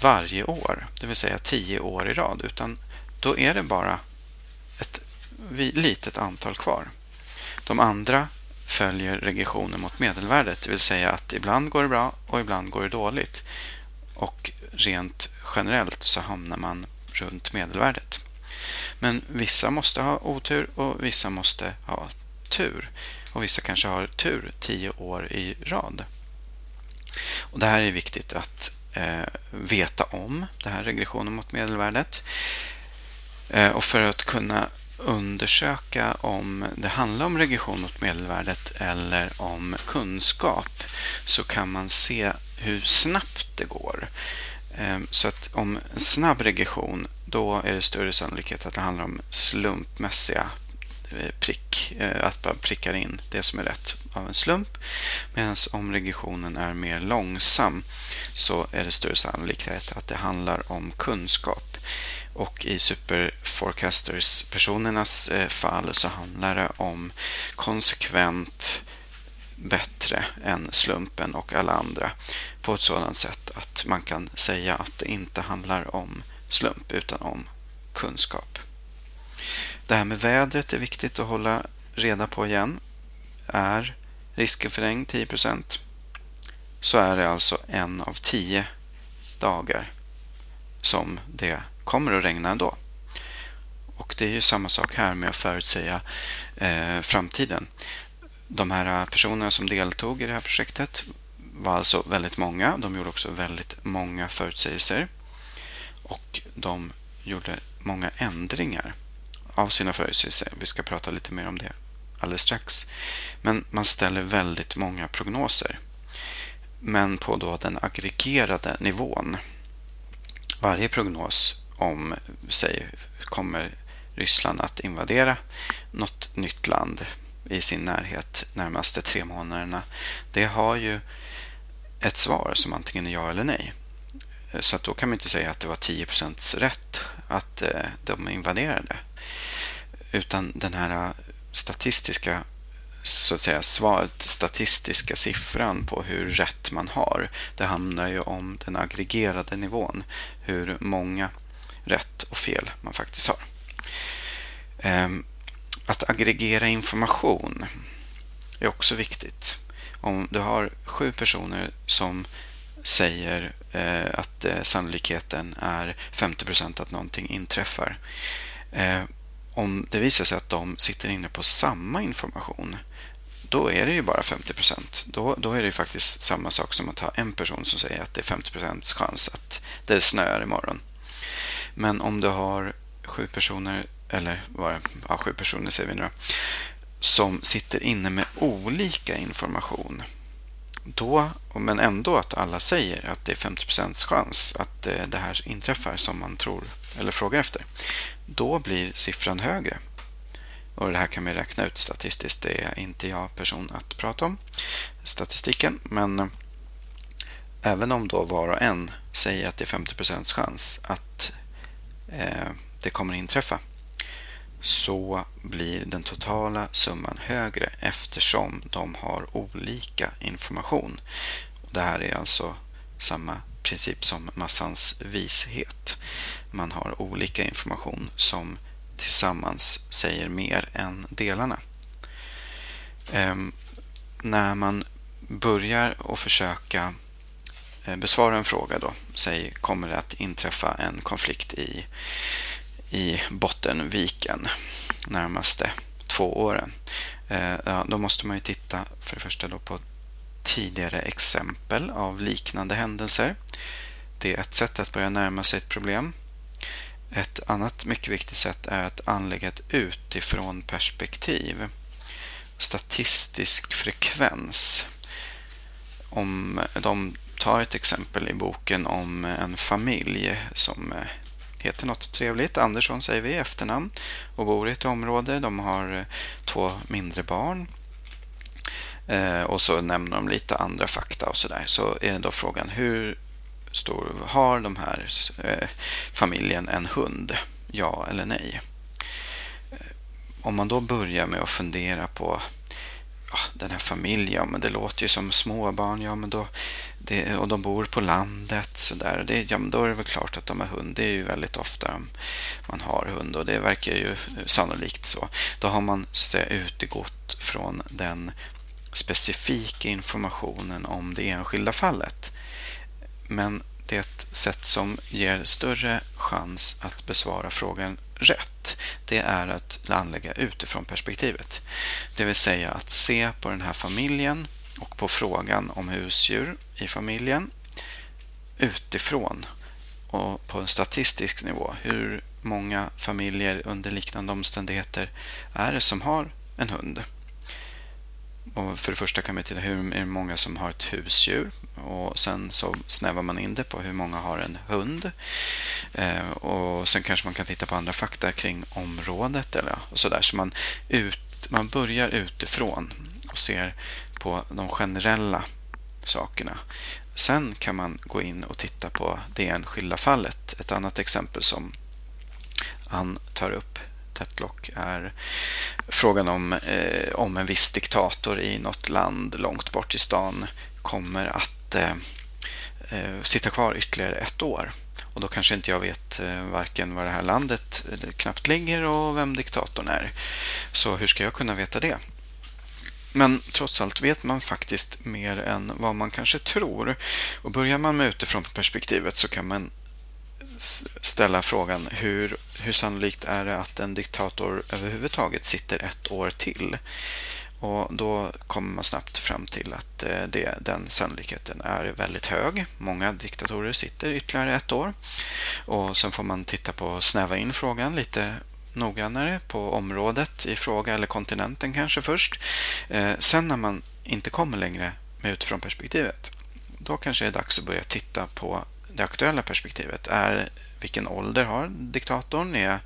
varje år, det vill säga tio år i rad, utan då är det bara ett litet antal kvar. De andra följer regressionen mot medelvärdet, det vill säga att ibland går det bra och ibland går det dåligt. Och rent generellt så hamnar man runt medelvärdet. Men vissa måste ha otur och vissa måste ha tur. Och vissa kanske har tur tio år i rad. Och Det här är viktigt att eh, veta om, det här regressionen mot medelvärdet. Eh, och för att kunna undersöka om det handlar om regression mot medelvärdet eller om kunskap så kan man se hur snabbt det går. Ehm, så att om snabb regression då är det större sannolikhet att det handlar om slumpmässiga eh, prick, eh, att man prickar in det som är rätt av en slump. Medan om regressionen är mer långsam så är det större sannolikhet att det handlar om kunskap. Och i Superforecasters-personernas eh, fall så handlar det om konsekvent bättre än slumpen och alla andra på ett sådant sätt att man kan säga att det inte handlar om slump utan om kunskap. Det här med vädret är viktigt att hålla reda på igen. Är risken för regn 10% så är det alltså en av tio dagar som det kommer att regna ändå. Och det är ju samma sak här med att förutsäga eh, framtiden. De här personerna som deltog i det här projektet var alltså väldigt många. De gjorde också väldigt många förutsägelser. Och de gjorde många ändringar av sina förutsägelser. Vi ska prata lite mer om det alldeles strax. Men man ställer väldigt många prognoser. Men på då den aggregerade nivån. Varje prognos om, säg, kommer Ryssland att invadera något nytt land i sin närhet närmaste tre månaderna. Det har ju ett svar som antingen är ja eller nej. Så att då kan man inte säga att det var 10% rätt att eh, de invaderade. Utan den här eh, statistiska så att säga statistiska siffran på hur rätt man har. Det handlar ju om den aggregerade nivån. Hur många rätt och fel man faktiskt har. Ehm, att aggregera information är också viktigt. Om du har sju personer som säger eh, att eh, sannolikheten är 50% att någonting inträffar. Eh, om det visar sig att de sitter inne på samma information då är det ju bara 50 då, då är det faktiskt samma sak som att ha en person som säger att det är 50% chans att det snöar imorgon. Men om du har sju personer, eller vad ja, sju personer säger vi nu som sitter inne med olika information då, men ändå att alla säger att det är 50% chans att eh, det här inträffar som man tror eller frågar efter, då blir siffran högre. Och Det här kan vi räkna ut statistiskt. Det är inte jag person att prata om statistiken, men även om då var och en säger att det är 50% chans att eh, det kommer inträffa så blir den totala summan högre eftersom de har olika information. Det här är alltså samma princip som massans vishet. Man har olika information som tillsammans säger mer än delarna. Ehm, när man börjar att försöka eh, besvara en fråga då, säg kommer det att inträffa en konflikt i i Bottenviken närmaste två åren. Eh, då måste man ju titta för det första då på tidigare exempel av liknande händelser. Det är ett sätt att börja närma sig ett problem. Ett annat mycket viktigt sätt är att anlägga ett utifrån perspektiv. Statistisk frekvens. Om de tar ett exempel i boken om en familj som heter något trevligt. Andersson säger vi i efternamn och bor i ett område. De har två mindre barn. Eh, och så nämner de lite andra fakta och sådär. Så är då frågan hur stor har de här eh, familjen en hund? Ja eller nej? Eh, om man då börjar med att fundera på ja, den här familjen, ja, men det låter ju som småbarn, ja men då det, och de bor på landet så där. Det, ja, då är det väl klart att de har hund. Det är ju väldigt ofta man har hund och det verkar ju sannolikt så. Då har man så utgått från den specifika informationen om det enskilda fallet. Men det är ett sätt som ger större chans att besvara frågan rätt. Det är att anlägga utifrån perspektivet. Det vill säga att se på den här familjen och på frågan om husdjur i familjen utifrån och på en statistisk nivå. Hur många familjer under liknande omständigheter är det som har en hund? Och för det första kan man titta hur många som har ett husdjur och sen så snävar man in det på hur många har en hund. Eh, och sen kanske man kan titta på andra fakta kring området eller och så där. Så man, ut, man börjar utifrån och ser på de generella sakerna. Sen kan man gå in och titta på det enskilda fallet. Ett annat exempel som han tar upp, Tetlock, är frågan om, eh, om en viss diktator i något land långt bort i stan kommer att eh, eh sitta kvar ytterligare ett år. Och då kanske inte jag vet eh, varken var det här landet eh, knappt ligger och vem diktatorn är. Så hur ska jag kunna veta det? Men trots allt vet man faktiskt mer än vad man kanske tror. Och börjar man med utifrån perspektivet så kan man ställa frågan hur, hur sannolikt är det att en diktator överhuvudtaget sitter ett år till? Och Då kommer man snabbt fram till att eh, det, den sannolikheten är väldigt hög. Många diktatorer sitter ytterligare ett år. Och Sen får man titta på snäva in frågan lite noggrannare på området i fråga eller kontinenten kanske först. Eh, sen när man inte kommer längre med utifrån perspektivet då kanske det är dags att börja titta på det aktuella perspektivet. Är vilken ålder har diktatorn? Är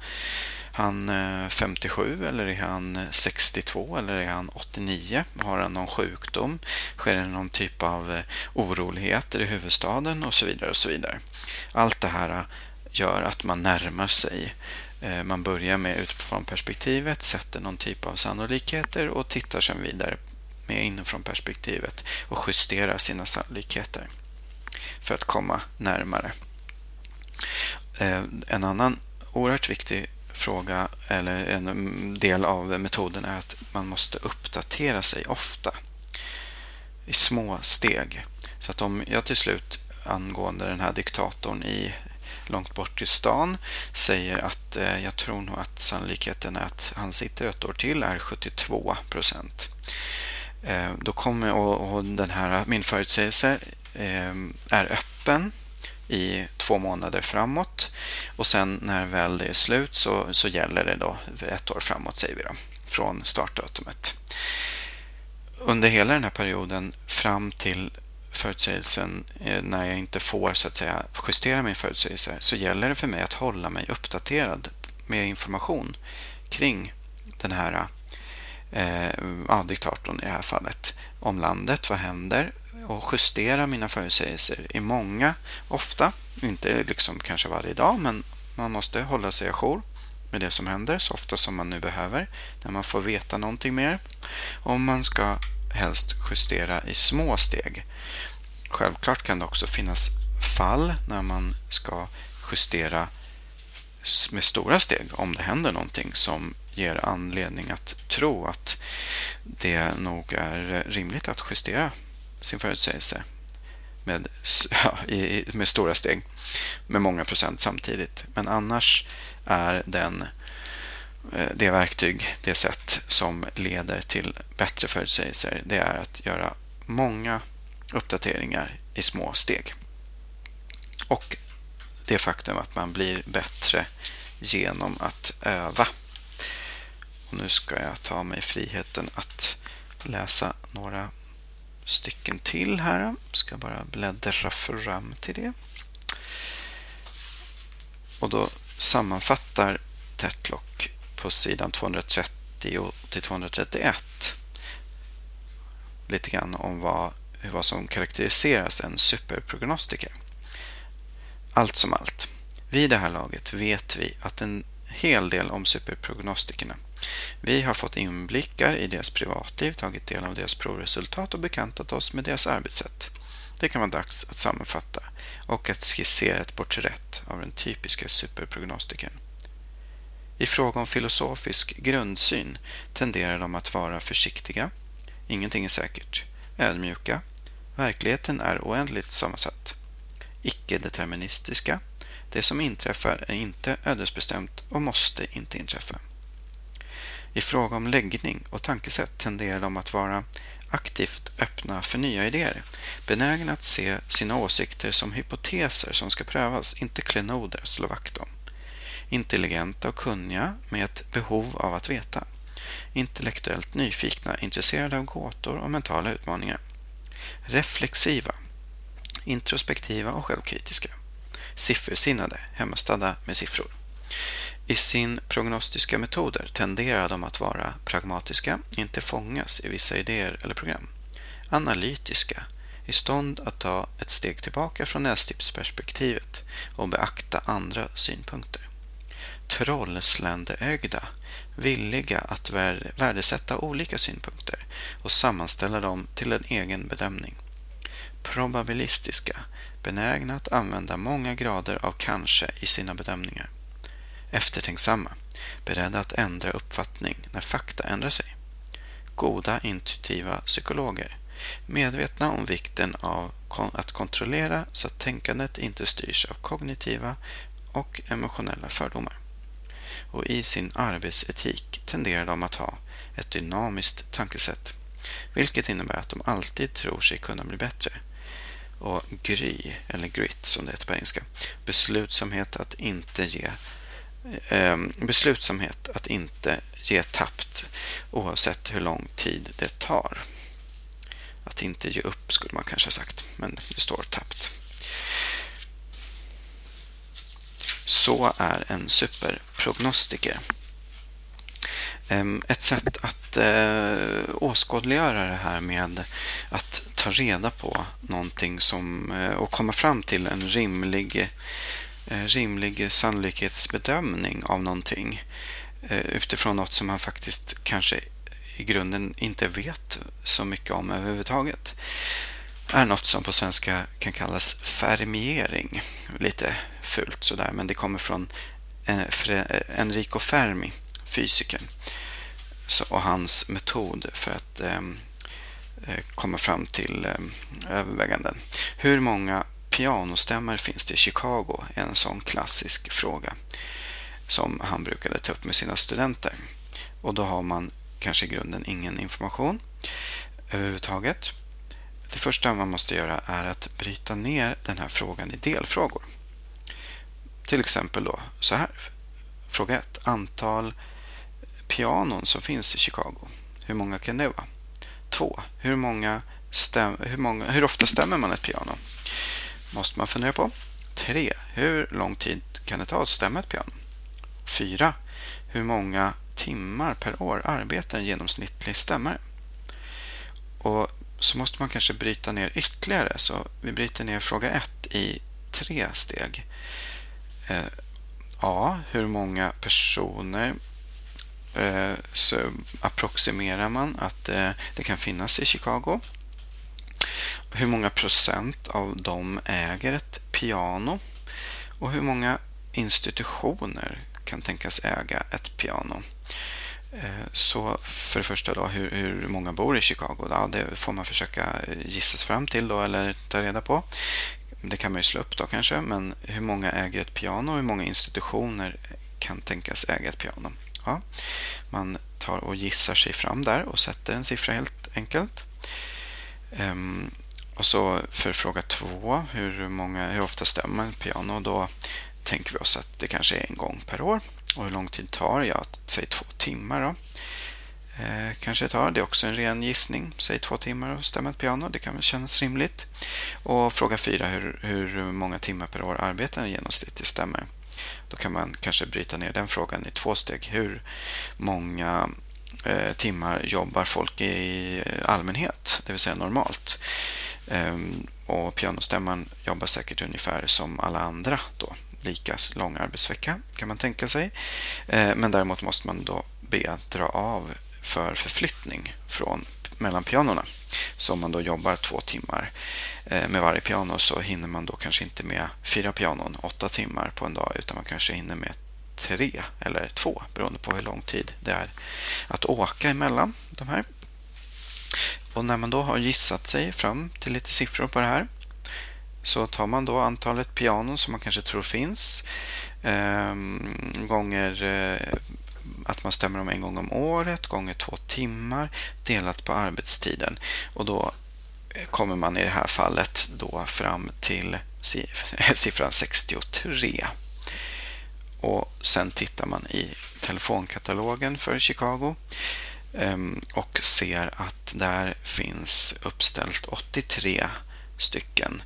han eh, 57 eller är han 62 eller är han 89? Har han någon sjukdom? Sker det någon typ av eh, oroligheter i huvudstaden och så vidare och så vidare. Allt det här eh, gör att man närmar sig. Man börjar med utifrån perspektivet, sätter någon typ av sannolikheter och tittar sedan vidare med inifrån perspektivet och justerar sina sannolikheter för att komma närmare. Eh, en annan oerhört viktig fråga eller en del av metoden är att man måste uppdatera sig ofta i små steg. Så att om jag till slut angående den här diktatorn i långt bort i stan säger att eh, jag tror nog att sannolikheten är att han sitter ett år till är 72 procent. Eh, då kommer och, och den här min förutsägelse Ehm, är öppen i två månader framåt och sen när väl det är slut så, så gäller det då ett år framåt säger vi då, från startdatumet. Under hela den här perioden fram till förutsägelsen eh, när jag inte får så att säga justera min förutsägelse så gäller det för mig att hålla mig uppdaterad med information kring den här eh, ja, diktatorn i det här fallet. Om landet, vad händer? Och justera mina förutsägelser i många, ofta, inte liksom kanske varje dag, men man måste hålla sig ajour med det som händer så ofta som man nu behöver när man får veta någonting mer. Och man ska helst justera i små steg. Självklart kan det också finnas fall när man ska justera med stora steg om det händer någonting som ger anledning att tro att det nog är rimligt att justera sin förutsägelse med, [laughs] ja, i, med stora steg med många procent samtidigt. Men annars är den eh, det verktyg, det sätt som leder till bättre förutsägelser, det är att göra många uppdateringar i små steg. Och det faktum att man blir bättre genom att öva. Och nu ska jag ta mig friheten att läsa några stycken till här. Ska bara bläddra fram till det. Och då sammanfattar Tetlock på sidan 230 till 231 lite grann om vad, vad som karaktäriseras en superprognostiker. Allt som allt. Vid det här laget vet vi att en hel del om superprognostikerna vi har fått inblickar i deras privatliv, tagit del av deras provresultat och bekantat oss med deras arbetssätt. Det kan vara dags att sammanfatta och att skissera ett porträtt av den typiska superprognostikern. I fråga om filosofisk grundsyn tenderar de att vara försiktiga, ingenting är säkert, ödmjuka, verkligheten är oändligt sammansatt, icke-deterministiska, det som inträffar är inte ödesbestämt och måste inte inträffa. I fråga om läggning och tankesätt tenderar de att vara aktivt öppna för nya idéer, benägna att se sina åsikter som hypoteser som ska prövas, inte klenoder att slå vakt om. Intelligenta och kunniga med ett behov av att veta. Intellektuellt nyfikna, intresserade av gåtor och mentala utmaningar. Reflexiva, introspektiva och självkritiska. Siffersinnade, hemmastadda med siffror. I sin prognostiska metoder tenderar de att vara pragmatiska, inte fångas i vissa idéer eller program. Analytiska, i stånd att ta ett steg tillbaka från nästippsperspektivet och beakta andra synpunkter. Trollsländeögda, villiga att värdesätta olika synpunkter och sammanställa dem till en egen bedömning. Probabilistiska, benägna att använda många grader av kanske i sina bedömningar eftertänksamma, beredda att ändra uppfattning när fakta ändrar sig. Goda intuitiva psykologer, medvetna om vikten av att kontrollera så att tänkandet inte styrs av kognitiva och emotionella fördomar. Och i sin arbetsetik tenderar de att ha ett dynamiskt tankesätt, vilket innebär att de alltid tror sig kunna bli bättre. Och gry, eller grit som det heter på engelska, beslutsamhet att inte ge Ehm, beslutsamhet att inte ge tappt oavsett hur lång tid det tar. Att inte ge upp skulle man kanske ha sagt, men det står tappt. Så är en superprognostiker. Ehm, ett sätt att eh, åskådliggöra det här med att ta reda på någonting som, eh, och komma fram till en rimlig, Eh, rimlig sannolikhetsbedömning av någonting eh, utifrån något som man faktiskt kanske i grunden inte vet så mycket om överhuvudtaget är något som på svenska kan kallas fermiering. Lite fult sådär, men det kommer från eh, Enrico Fermi fysikern och hans metod för att ehm, eh, komma fram till eh, överväganden. Hur många pianostämmer finns det i Chicago? är en sån klassisk fråga som han brukade ta upp med sina studenter. Och då har man kanske i grunden ingen information överhuvudtaget. Det första man måste göra är att bryta ner den här frågan i delfrågor. Till exempel då så här. Fråga 1. Antal pianon som finns i Chicago. Hur många kan det vara? 2. Hur, många hur, många, hur ofta stämmer man ett piano? Måste man fundera på. 3. Hur lång tid kan det ta att stämma ett piano? 4. Hur många timmar per år arbetar en genomsnittlig stämmare? Och så måste man kanske bryta ner ytterligare. Så vi bryter ner fråga 1 i tre steg. Eh, A. Hur många personer Eh, så approximerar man att eh, det kan finnas i Chicago. Hur många procent av dem äger ett piano? Och hur många institutioner kan tänkas äga ett piano? Eh, så för det första då, hur, hur många bor i Chicago? Ja, det får man försöka gissa sig fram till då, eller ta reda på. Det kan man ju slå upp då kanske, men hur många äger ett piano och hur många institutioner kan tänkas äga ett piano? Ja, man tar och gissar sig fram där och sätter en siffra helt enkelt. Ehm, och så för fråga två, hur, många, hur ofta stämmer ett piano? Då tänker vi oss att det kanske är en gång per år. Och hur lång tid tar det? Ja, säg två timmar då. Eh, kanske tar. Det är också en ren gissning. Säg två timmar och stämma ett piano. Det kan väl kännas rimligt. Och fråga fyra, hur, hur många timmar per år arbetar en genomsnittlig stämmer? Då kan man kanske bryta ner den frågan i två steg. Hur många eh, timmar jobbar folk i eh, allmänhet, det vill säga normalt? Ehm, och pianostämman jobbar säkert ungefär som alla andra då. Lika lång arbetsvecka kan man tänka sig. Ehm, men däremot måste man då be att dra av för förflyttning från mellan pianorna. Så om man då jobbar två timmar ehm, med varje piano så hinner man då kanske inte med fyra pianon åtta timmar på en dag utan man kanske hinner med tre eller två beroende på hur lång tid det är att åka emellan de här. Och när man då har gissat sig fram till lite siffror på det här så tar man då antalet pianon som man kanske tror finns eh, gånger eh, att man stämmer dem en gång om året gånger två timmar delat på arbetstiden. Och då eh, kommer man i det här fallet då fram till [laughs] siffran 63. Och sen tittar man i telefonkatalogen för Chicago Ehm, och ser att där finns uppställt 83 stycken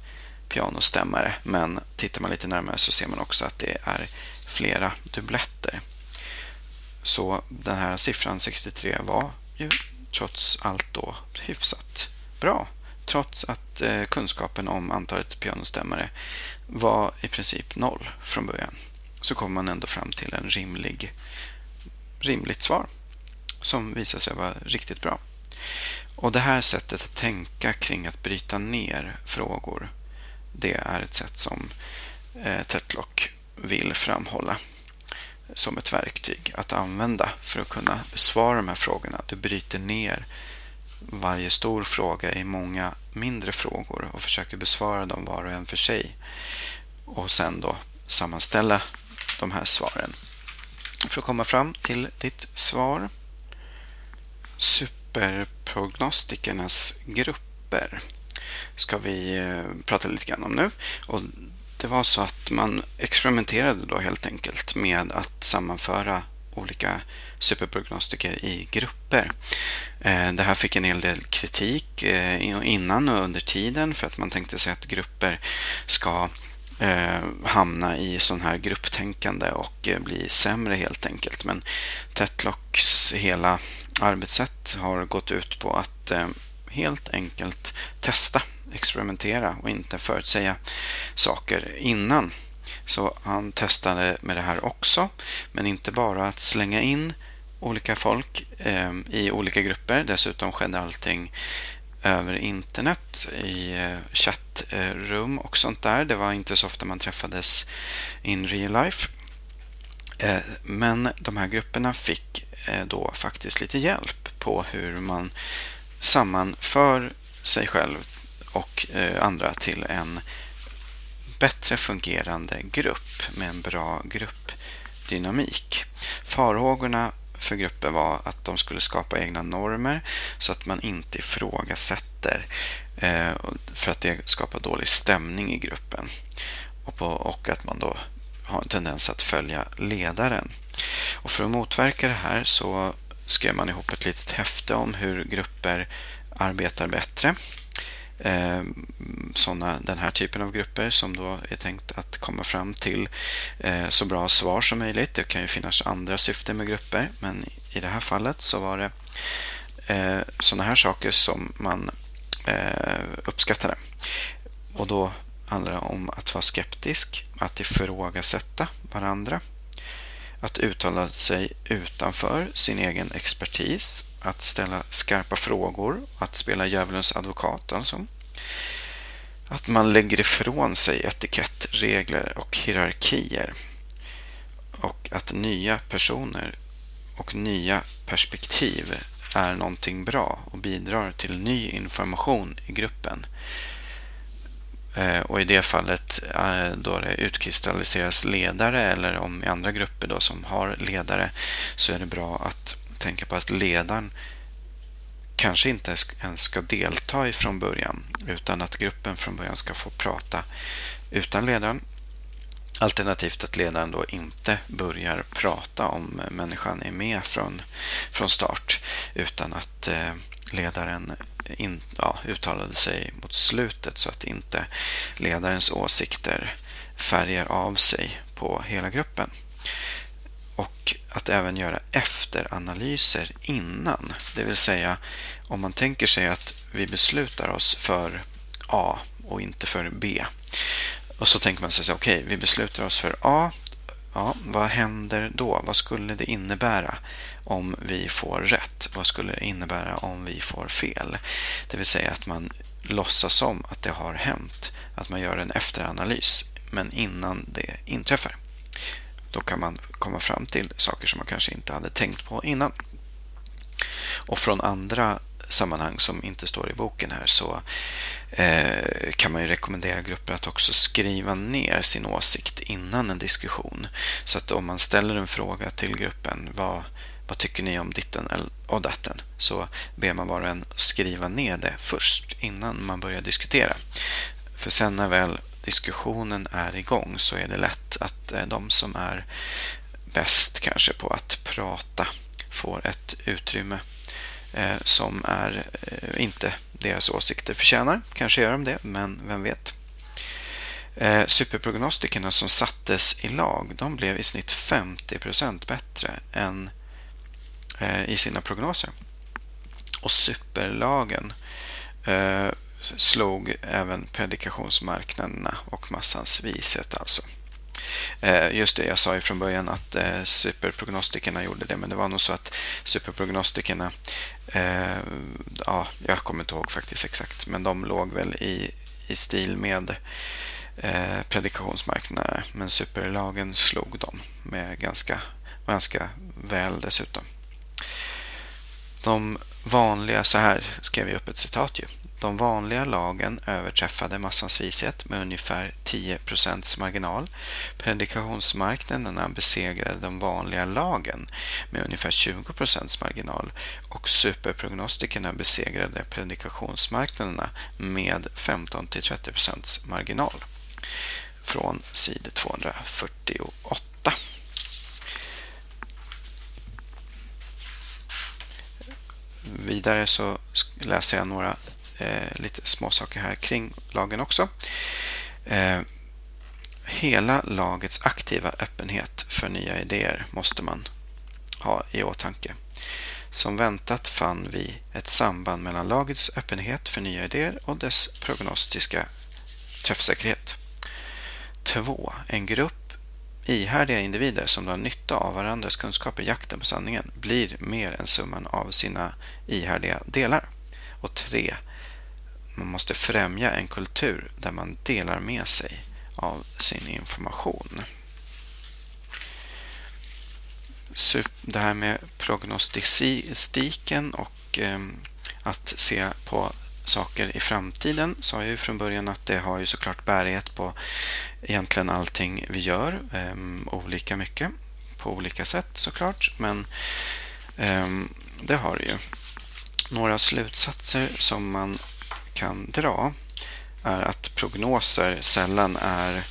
pianostämmare. Men tittar man lite närmare så ser man också att det är flera dubbletter. Så den här siffran 63 var ju trots allt då hyfsat bra. Trots att eh, kunskapen om antalet pianostämmare var i princip noll från början. Så kommer man ändå fram till en rimlig, rimligt svar som visade sig vara riktigt bra. Och det här sättet att tänka kring att bryta ner frågor det är ett sätt som eh, Tetlock vill framhålla som ett verktyg att använda för att kunna besvara de här frågorna. Du bryter ner varje stor fråga i många mindre frågor och försöker besvara dem var och en för sig. Och sen då sammanställa de här svaren. För att komma fram till ditt svar. Superprognostikernas grupper ska vi eh, prata lite grann om nu. Och det var så att man experimenterade då helt enkelt med att sammanföra olika superprognostiker i grupper. Eh, det här fick en hel del kritik eh, innan och under tiden för att man tänkte sig att grupper ska hamna i sån här grupptänkande och bli sämre helt enkelt. Men Tetlocks hela arbetssätt har gått ut på att eh, helt enkelt testa, experimentera och inte förutsäga saker innan. Så han testade med det här också, men inte bara att slänga in olika folk eh, i olika grupper. Dessutom skedde allting över internet i eh, chattrum och sånt där. Det var inte så ofta man träffades in real life. Men de här grupperna fick Eh, då faktiskt lite hjälp på hur man sammanför sig själv och eh, andra till en bättre fungerande grupp med en bra gruppdynamik. Farhågorna för gruppen var att de skulle skapa egna normer så att man inte ifrågasätter eh, för att det skapar dålig stämning i gruppen och att man då har en tendens att följa ledaren. Och för att motverka det här så skrev man ihop ett litet häfte om hur grupper arbetar bättre eh, såna, den här typen av grupper som då är tänkt att komma fram till eh, så bra svar som möjligt. Det kan ju finnas andra syften med grupper men i det här fallet så var det eh, sådana här saker som man eh, uppskattade. Och då handlar det om att vara skeptisk, att ifrågasätta varandra, att uttala sig utanför sin egen expertis, att ställa skarpa frågor, att spela djävulens advokat alltså. Att man lägger ifrån sig etikettregler och hierarkier. Och att nya personer och nya perspektiv är någonting bra och bidrar till ny information i gruppen. Eh, och i det fallet eh, då det utkristalliseras ledare eller om i andra grupper då som har ledare så är det bra att tänka på att ledaren kanske inte ens ska delta från början utan att gruppen från början ska få prata utan ledaren. Alternativt att ledaren då inte börjar prata om människan är med från, från start utan att eh, ledaren in, ja, uttalade sig mot slutet så att inte ledarens åsikter färgar av sig på hela gruppen och att även göra efteranalyser innan. Det vill säga om man tänker sig att vi beslutar oss för A och inte för B. Och så tänker man sig okej, okay, vi beslutar oss för A. Ja, vad händer då? Vad skulle det innebära om vi får rätt? Vad skulle det innebära om vi får fel? Det vill säga att man låtsas om att det har hänt. Att man gör en efteranalys, men innan det inträffar. Då kan man komma fram till saker som man kanske inte hade tänkt på innan. Och från andra sammanhang som inte står i boken här så eh, kan man ju rekommendera grupper att också skriva ner sin åsikt innan en diskussion. Så att om man ställer en fråga till gruppen, vad, vad tycker ni om ditten och datten? Så ber man var och en skriva ner det först innan man börjar diskutera. För sen när väl diskussionen är igång så är det lätt att eh, de som är bäst kanske på att prata får ett utrymme Eh, som är eh, inte deras åsikter förtjänar. Kanske gör de det, men vem vet. Eh, superprognostikerna som sattes i lag, de blev i snitt 50% bättre än eh, i sina prognoser. Och superlagen slog även predikationsmarknaderna och massans vishet alltså. Eh, just det, jag sa ju från början att eh, superprognostikerna gjorde det, men det var nog så att superprognostikerna, eh, ja, jag kommer inte ihåg faktiskt exakt, men de låg väl i, i stil med eh, predikationsmarknaderna, men superlagen slog dem med ganska, ganska väl dessutom. De vanliga, så här skrev jag upp ett citat ju. De vanliga lagen överträffade massans vishet med ungefär 10 marginal. Predikationsmarknaderna besegrade de vanliga lagen med ungefär 20 marginal och superprognostikerna besegrade predikationsmarknaderna med 15-30 marginal. från sid 248. Vidare så läser jag några eh, lite små saker här kring lagen också. Eh, hela lagets aktiva öppenhet för nya idéer måste man ha i åtanke. Som väntat fann vi ett samband mellan lagets öppenhet för nya idéer och dess prognostiska träffsäkerhet. 2. En grupp ihärdiga individer som drar nytta av varandras kunskaper i jakten på sanningen blir mer än summan av sina ihärdiga delar. Och 3. Man måste främja en kultur där man delar med sig av sin information. Det här med prognostistiken och ehm, att se på saker i framtiden sa jag ju från början att det har ju såklart bärighet på egentligen allting vi gör. Ehm, olika mycket på olika sätt såklart. Men ehm, det har det ju. Några slutsatser som man kan dra är att prognoser sällan är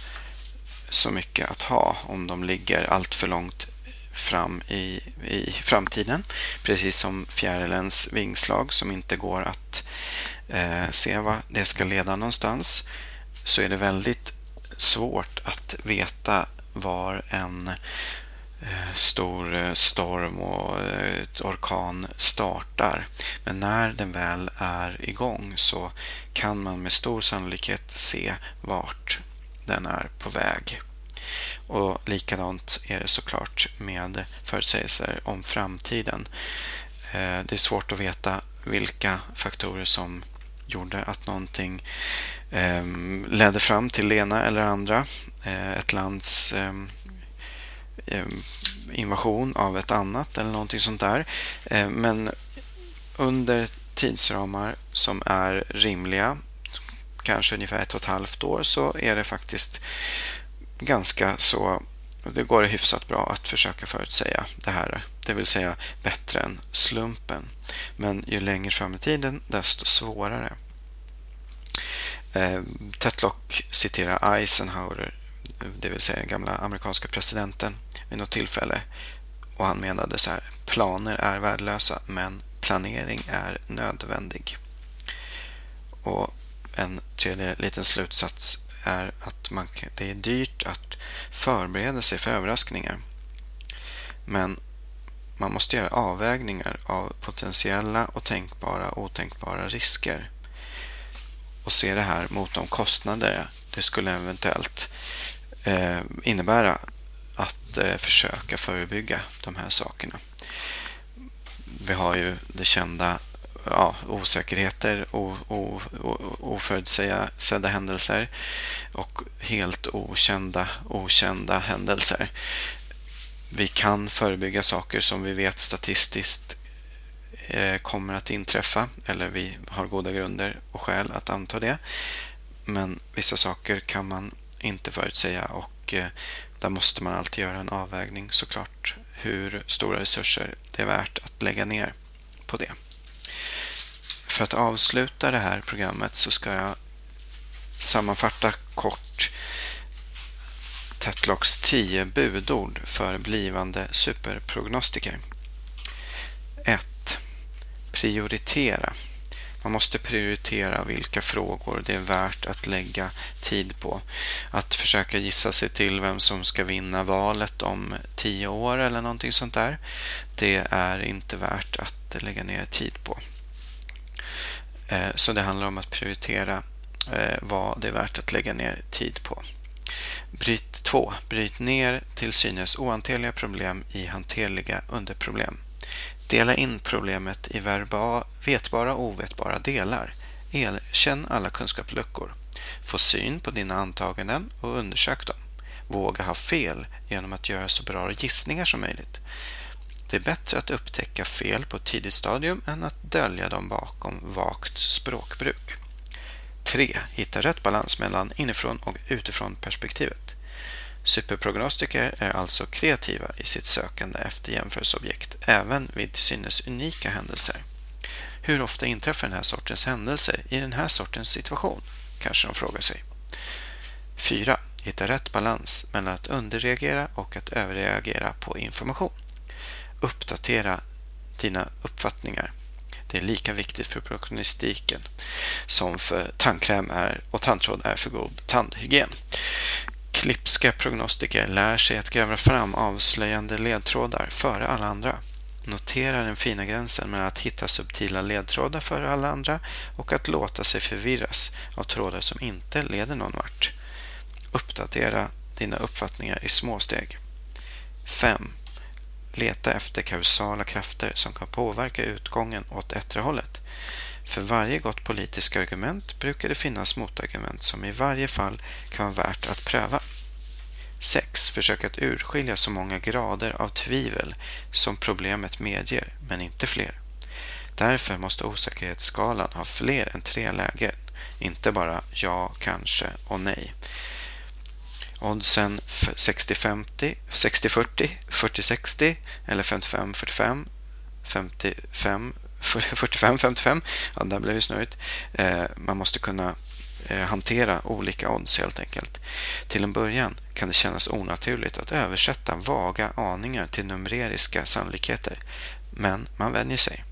så mycket att ha om de ligger allt för långt fram i, i framtiden. Precis som fjärilens vingslag som inte går att eh, se vad det ska leda någonstans så är det väldigt svårt att veta var en Eh, stor eh, storm och eh, ett orkan startar. Men när den väl är igång så kan man med stor sannolikhet se vart den är på väg. Och likadant är det såklart med förutsägelser om framtiden. Det är svårt att veta vilka faktorer som gjorde att någonting ehm, ledde fram till det ena eller andra. Ett lands ehm, Ehm, invasion av ett annat eller någonting sånt där. Ehm, men under tidsramar som är rimliga, kanske ungefär ett och ett halvt år, så är det faktiskt ganska så det går hyfsat bra att försöka förutsäga det här. Det vill säga bättre än slumpen. Men ju längre fram i tiden, desto svårare. Eh, Tetlock citerar Eisenhower, det vill säga den gamla amerikanska presidenten, vid något tillfälle. Och han menade så här, planer är värdelösa, men planering är nödvändig. Och en tredje liten slutsats är att man, det är dyrt att förbereda sig för överraskningar. Men man måste göra avvägningar av potentiella och tänkbara och otänkbara risker och se det här mot de kostnader det skulle eventuellt eh, innebära att eh, försöka förebygga de här sakerna. Vi har ju det kända ja, osäkerheter, oförutsedda händelser och helt okända, okända händelser. Vi kan förebygga saker som vi vet statistiskt eh, kommer att inträffa eller vi har goda grunder och skäl att anta det. Men vissa saker kan man inte förutsäga och eh, där måste man alltid göra en avvägning såklart hur stora resurser det är värt att lägga ner på det. För att avsluta det här programmet så ska jag sammanfatta kort Tetlocks 10 budord för blivande superprognostiker. 1. Prioritera. Man måste prioritera vilka frågor det är värt att lägga tid på. Att försöka gissa sig till vem som ska vinna valet om tio år eller någonting sånt där. Det är inte värt att lägga ner tid på. Eh, så det handlar om att prioritera eh, vad det är värt att lägga ner tid på. Bryt 2. Bryt ner till synes ohanterliga problem i hanterliga underproblem. Dela in problemet i verba, vetbara och ovetbara delar. Erkänn alla kunskapsluckor. Få syn på dina antaganden och undersök dem. Våga ha fel genom att göra så bra gissningar som möjligt. Det är bättre att upptäcka fel på ett tidigt stadium än att dölja dem bakom vagt språkbruk. 3. Hitta rätt balans mellan inifrån och utifrån perspektivet. Superprognostiker är alltså kreativa i sitt sökande efter jämförelseobjekt, även vid till synes unika händelser. Hur ofta inträffar den här sortens händelser i den här sortens situation? Kanske de frågar sig. 4. Hitta rätt balans mellan att underreagera och att överreagera på information. Uppdatera dina uppfattningar. Det är lika viktigt för prognostiken som för tandkräm är och tandtråd är för god tandhygien. Klipska prognostiker lär sig att gräva fram avslöjande ledtrådar före alla andra. Notera den fina gränsen mellan att hitta subtila ledtrådar före alla andra och att låta sig förvirras av trådar som inte leder någon vart. Uppdatera dina uppfattningar i små steg. 5. Leta efter kausala krafter som kan påverka utgången åt ettre hållet. För varje gott politiskt argument brukar det finnas motargument som i varje fall kan vara värt att pröva. 6. Försök att urskilja så många grader av tvivel som problemet medger, men inte fler. Därför måste osäkerhetsskalan ha fler än tre lägen, inte bara ja, kanske och nej. Oddsen 60-50, 60-40, 40-60 eller 55-45, 55 45-55, ja, där blev det snurrigt. Eh, man måste kunna eh, hantera olika odds helt enkelt. Till en början kan det kännas onaturligt att översätta vaga aningar till numeriska sannolikheter, men man vänjer sig.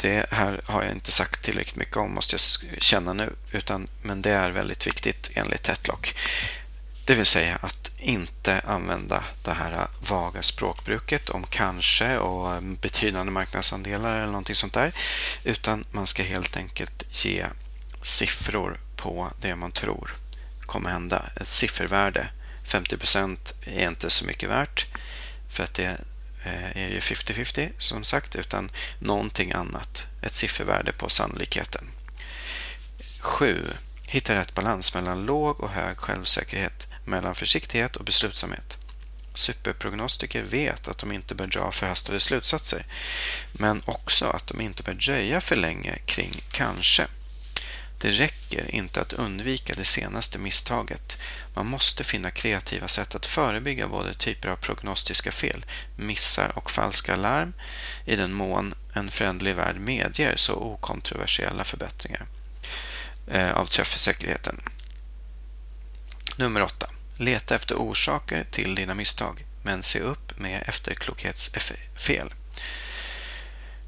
Det här har jag inte sagt tillräckligt mycket om, måste jag känna nu, utan, men det är väldigt viktigt enligt Tetlock. Det vill säga att inte använda det här vaga språkbruket om kanske och betydande marknadsandelar eller någonting sånt där. Utan man ska helt enkelt ge siffror på det man tror kommer hända. Ett siffervärde. 50% är inte så mycket värt för att det eh, är ju 50-50 som sagt utan någonting annat. Ett siffervärde på sannolikheten. 7. Hitta rätt balans mellan låg och hög självsäkerhet mellan försiktighet och beslutsamhet. Superprognostiker vet att de inte bör dra förhastade slutsatser, men också att de inte bör dröja för länge kring kanske. Det räcker inte att undvika det senaste misstaget. Man måste finna kreativa sätt att förebygga både typer av prognostiska fel, missar och falska larm i den mån en förändlig värld medger så okontroversiella förbättringar eh, av träffsäkerheten. Nummer 8. Leta efter orsaker till dina misstag, men se upp med efterklokhetsfel.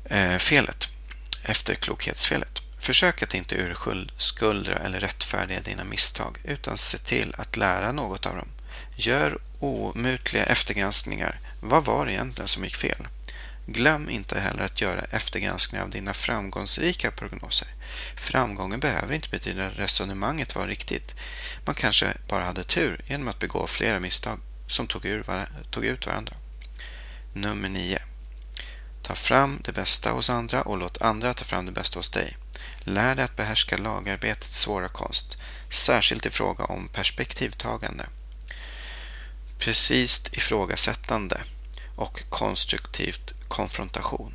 Eh, felet. Efterklokhetsfelet. Försök att inte urskuldra eller rättfärdiga dina misstag, utan se till att lära något av dem. Gör omutliga eftergranskningar. Vad var det egentligen som gick fel? Glöm inte heller att göra eftergranskningar av dina framgångsrika prognoser. Framgången behöver inte betyda att resonemanget var riktigt. Man kanske bara hade tur genom att begå flera misstag som tog, ur, tog ut varandra. Nummer 9. Ta fram det bästa hos andra och låt andra ta fram det bästa hos dig. Lär dig att behärska lagarbetets svåra konst, särskilt i fråga om perspektivtagande. Precis ifrågasättande och konstruktivt konfrontation.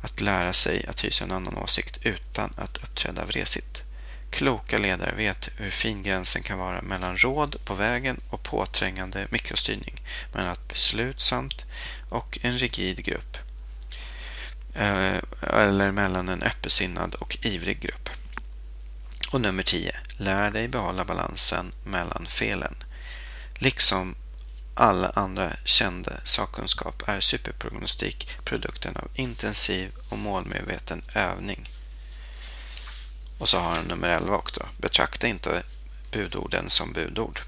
Att lära sig att hysa en annan åsikt utan att uppträda vresigt. Kloka ledare vet hur fin gränsen kan vara mellan råd på vägen och påträngande mikrostyrning, mellan att beslutsamt och en rigid grupp. Eh, eller mellan en öppensinnad och ivrig grupp. Och nummer 10. Lär dig behålla balansen mellan felen. Liksom alla andra kända sakkunskap är superprognostik produkten av intensiv och målmedveten övning. Och så har han nummer 11 också. Betrakta inte budorden som budord.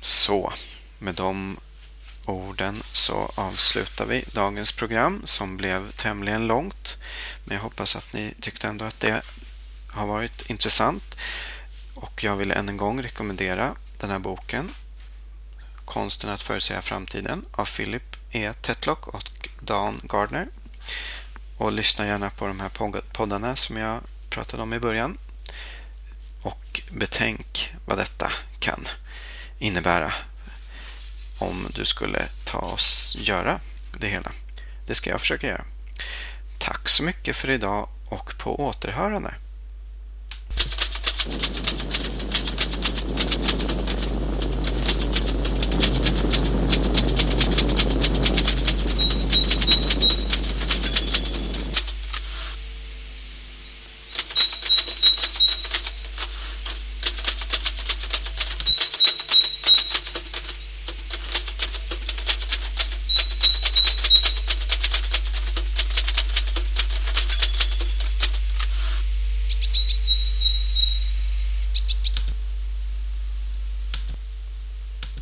Så, med de orden så avslutar vi dagens program som blev tämligen långt. Men jag hoppas att ni tyckte ändå att det har varit intressant. Och jag vill än en gång rekommendera den här boken Konsten att förutsäga framtiden av Philip E. Tetlock och Dan Gardner. Och lyssna gärna på de här poddarna som jag pratade om i början. Och betänk vad detta kan innebära om du skulle ta och göra det hela. Det ska jag försöka göra. Tack så mycket för idag och på återhörande.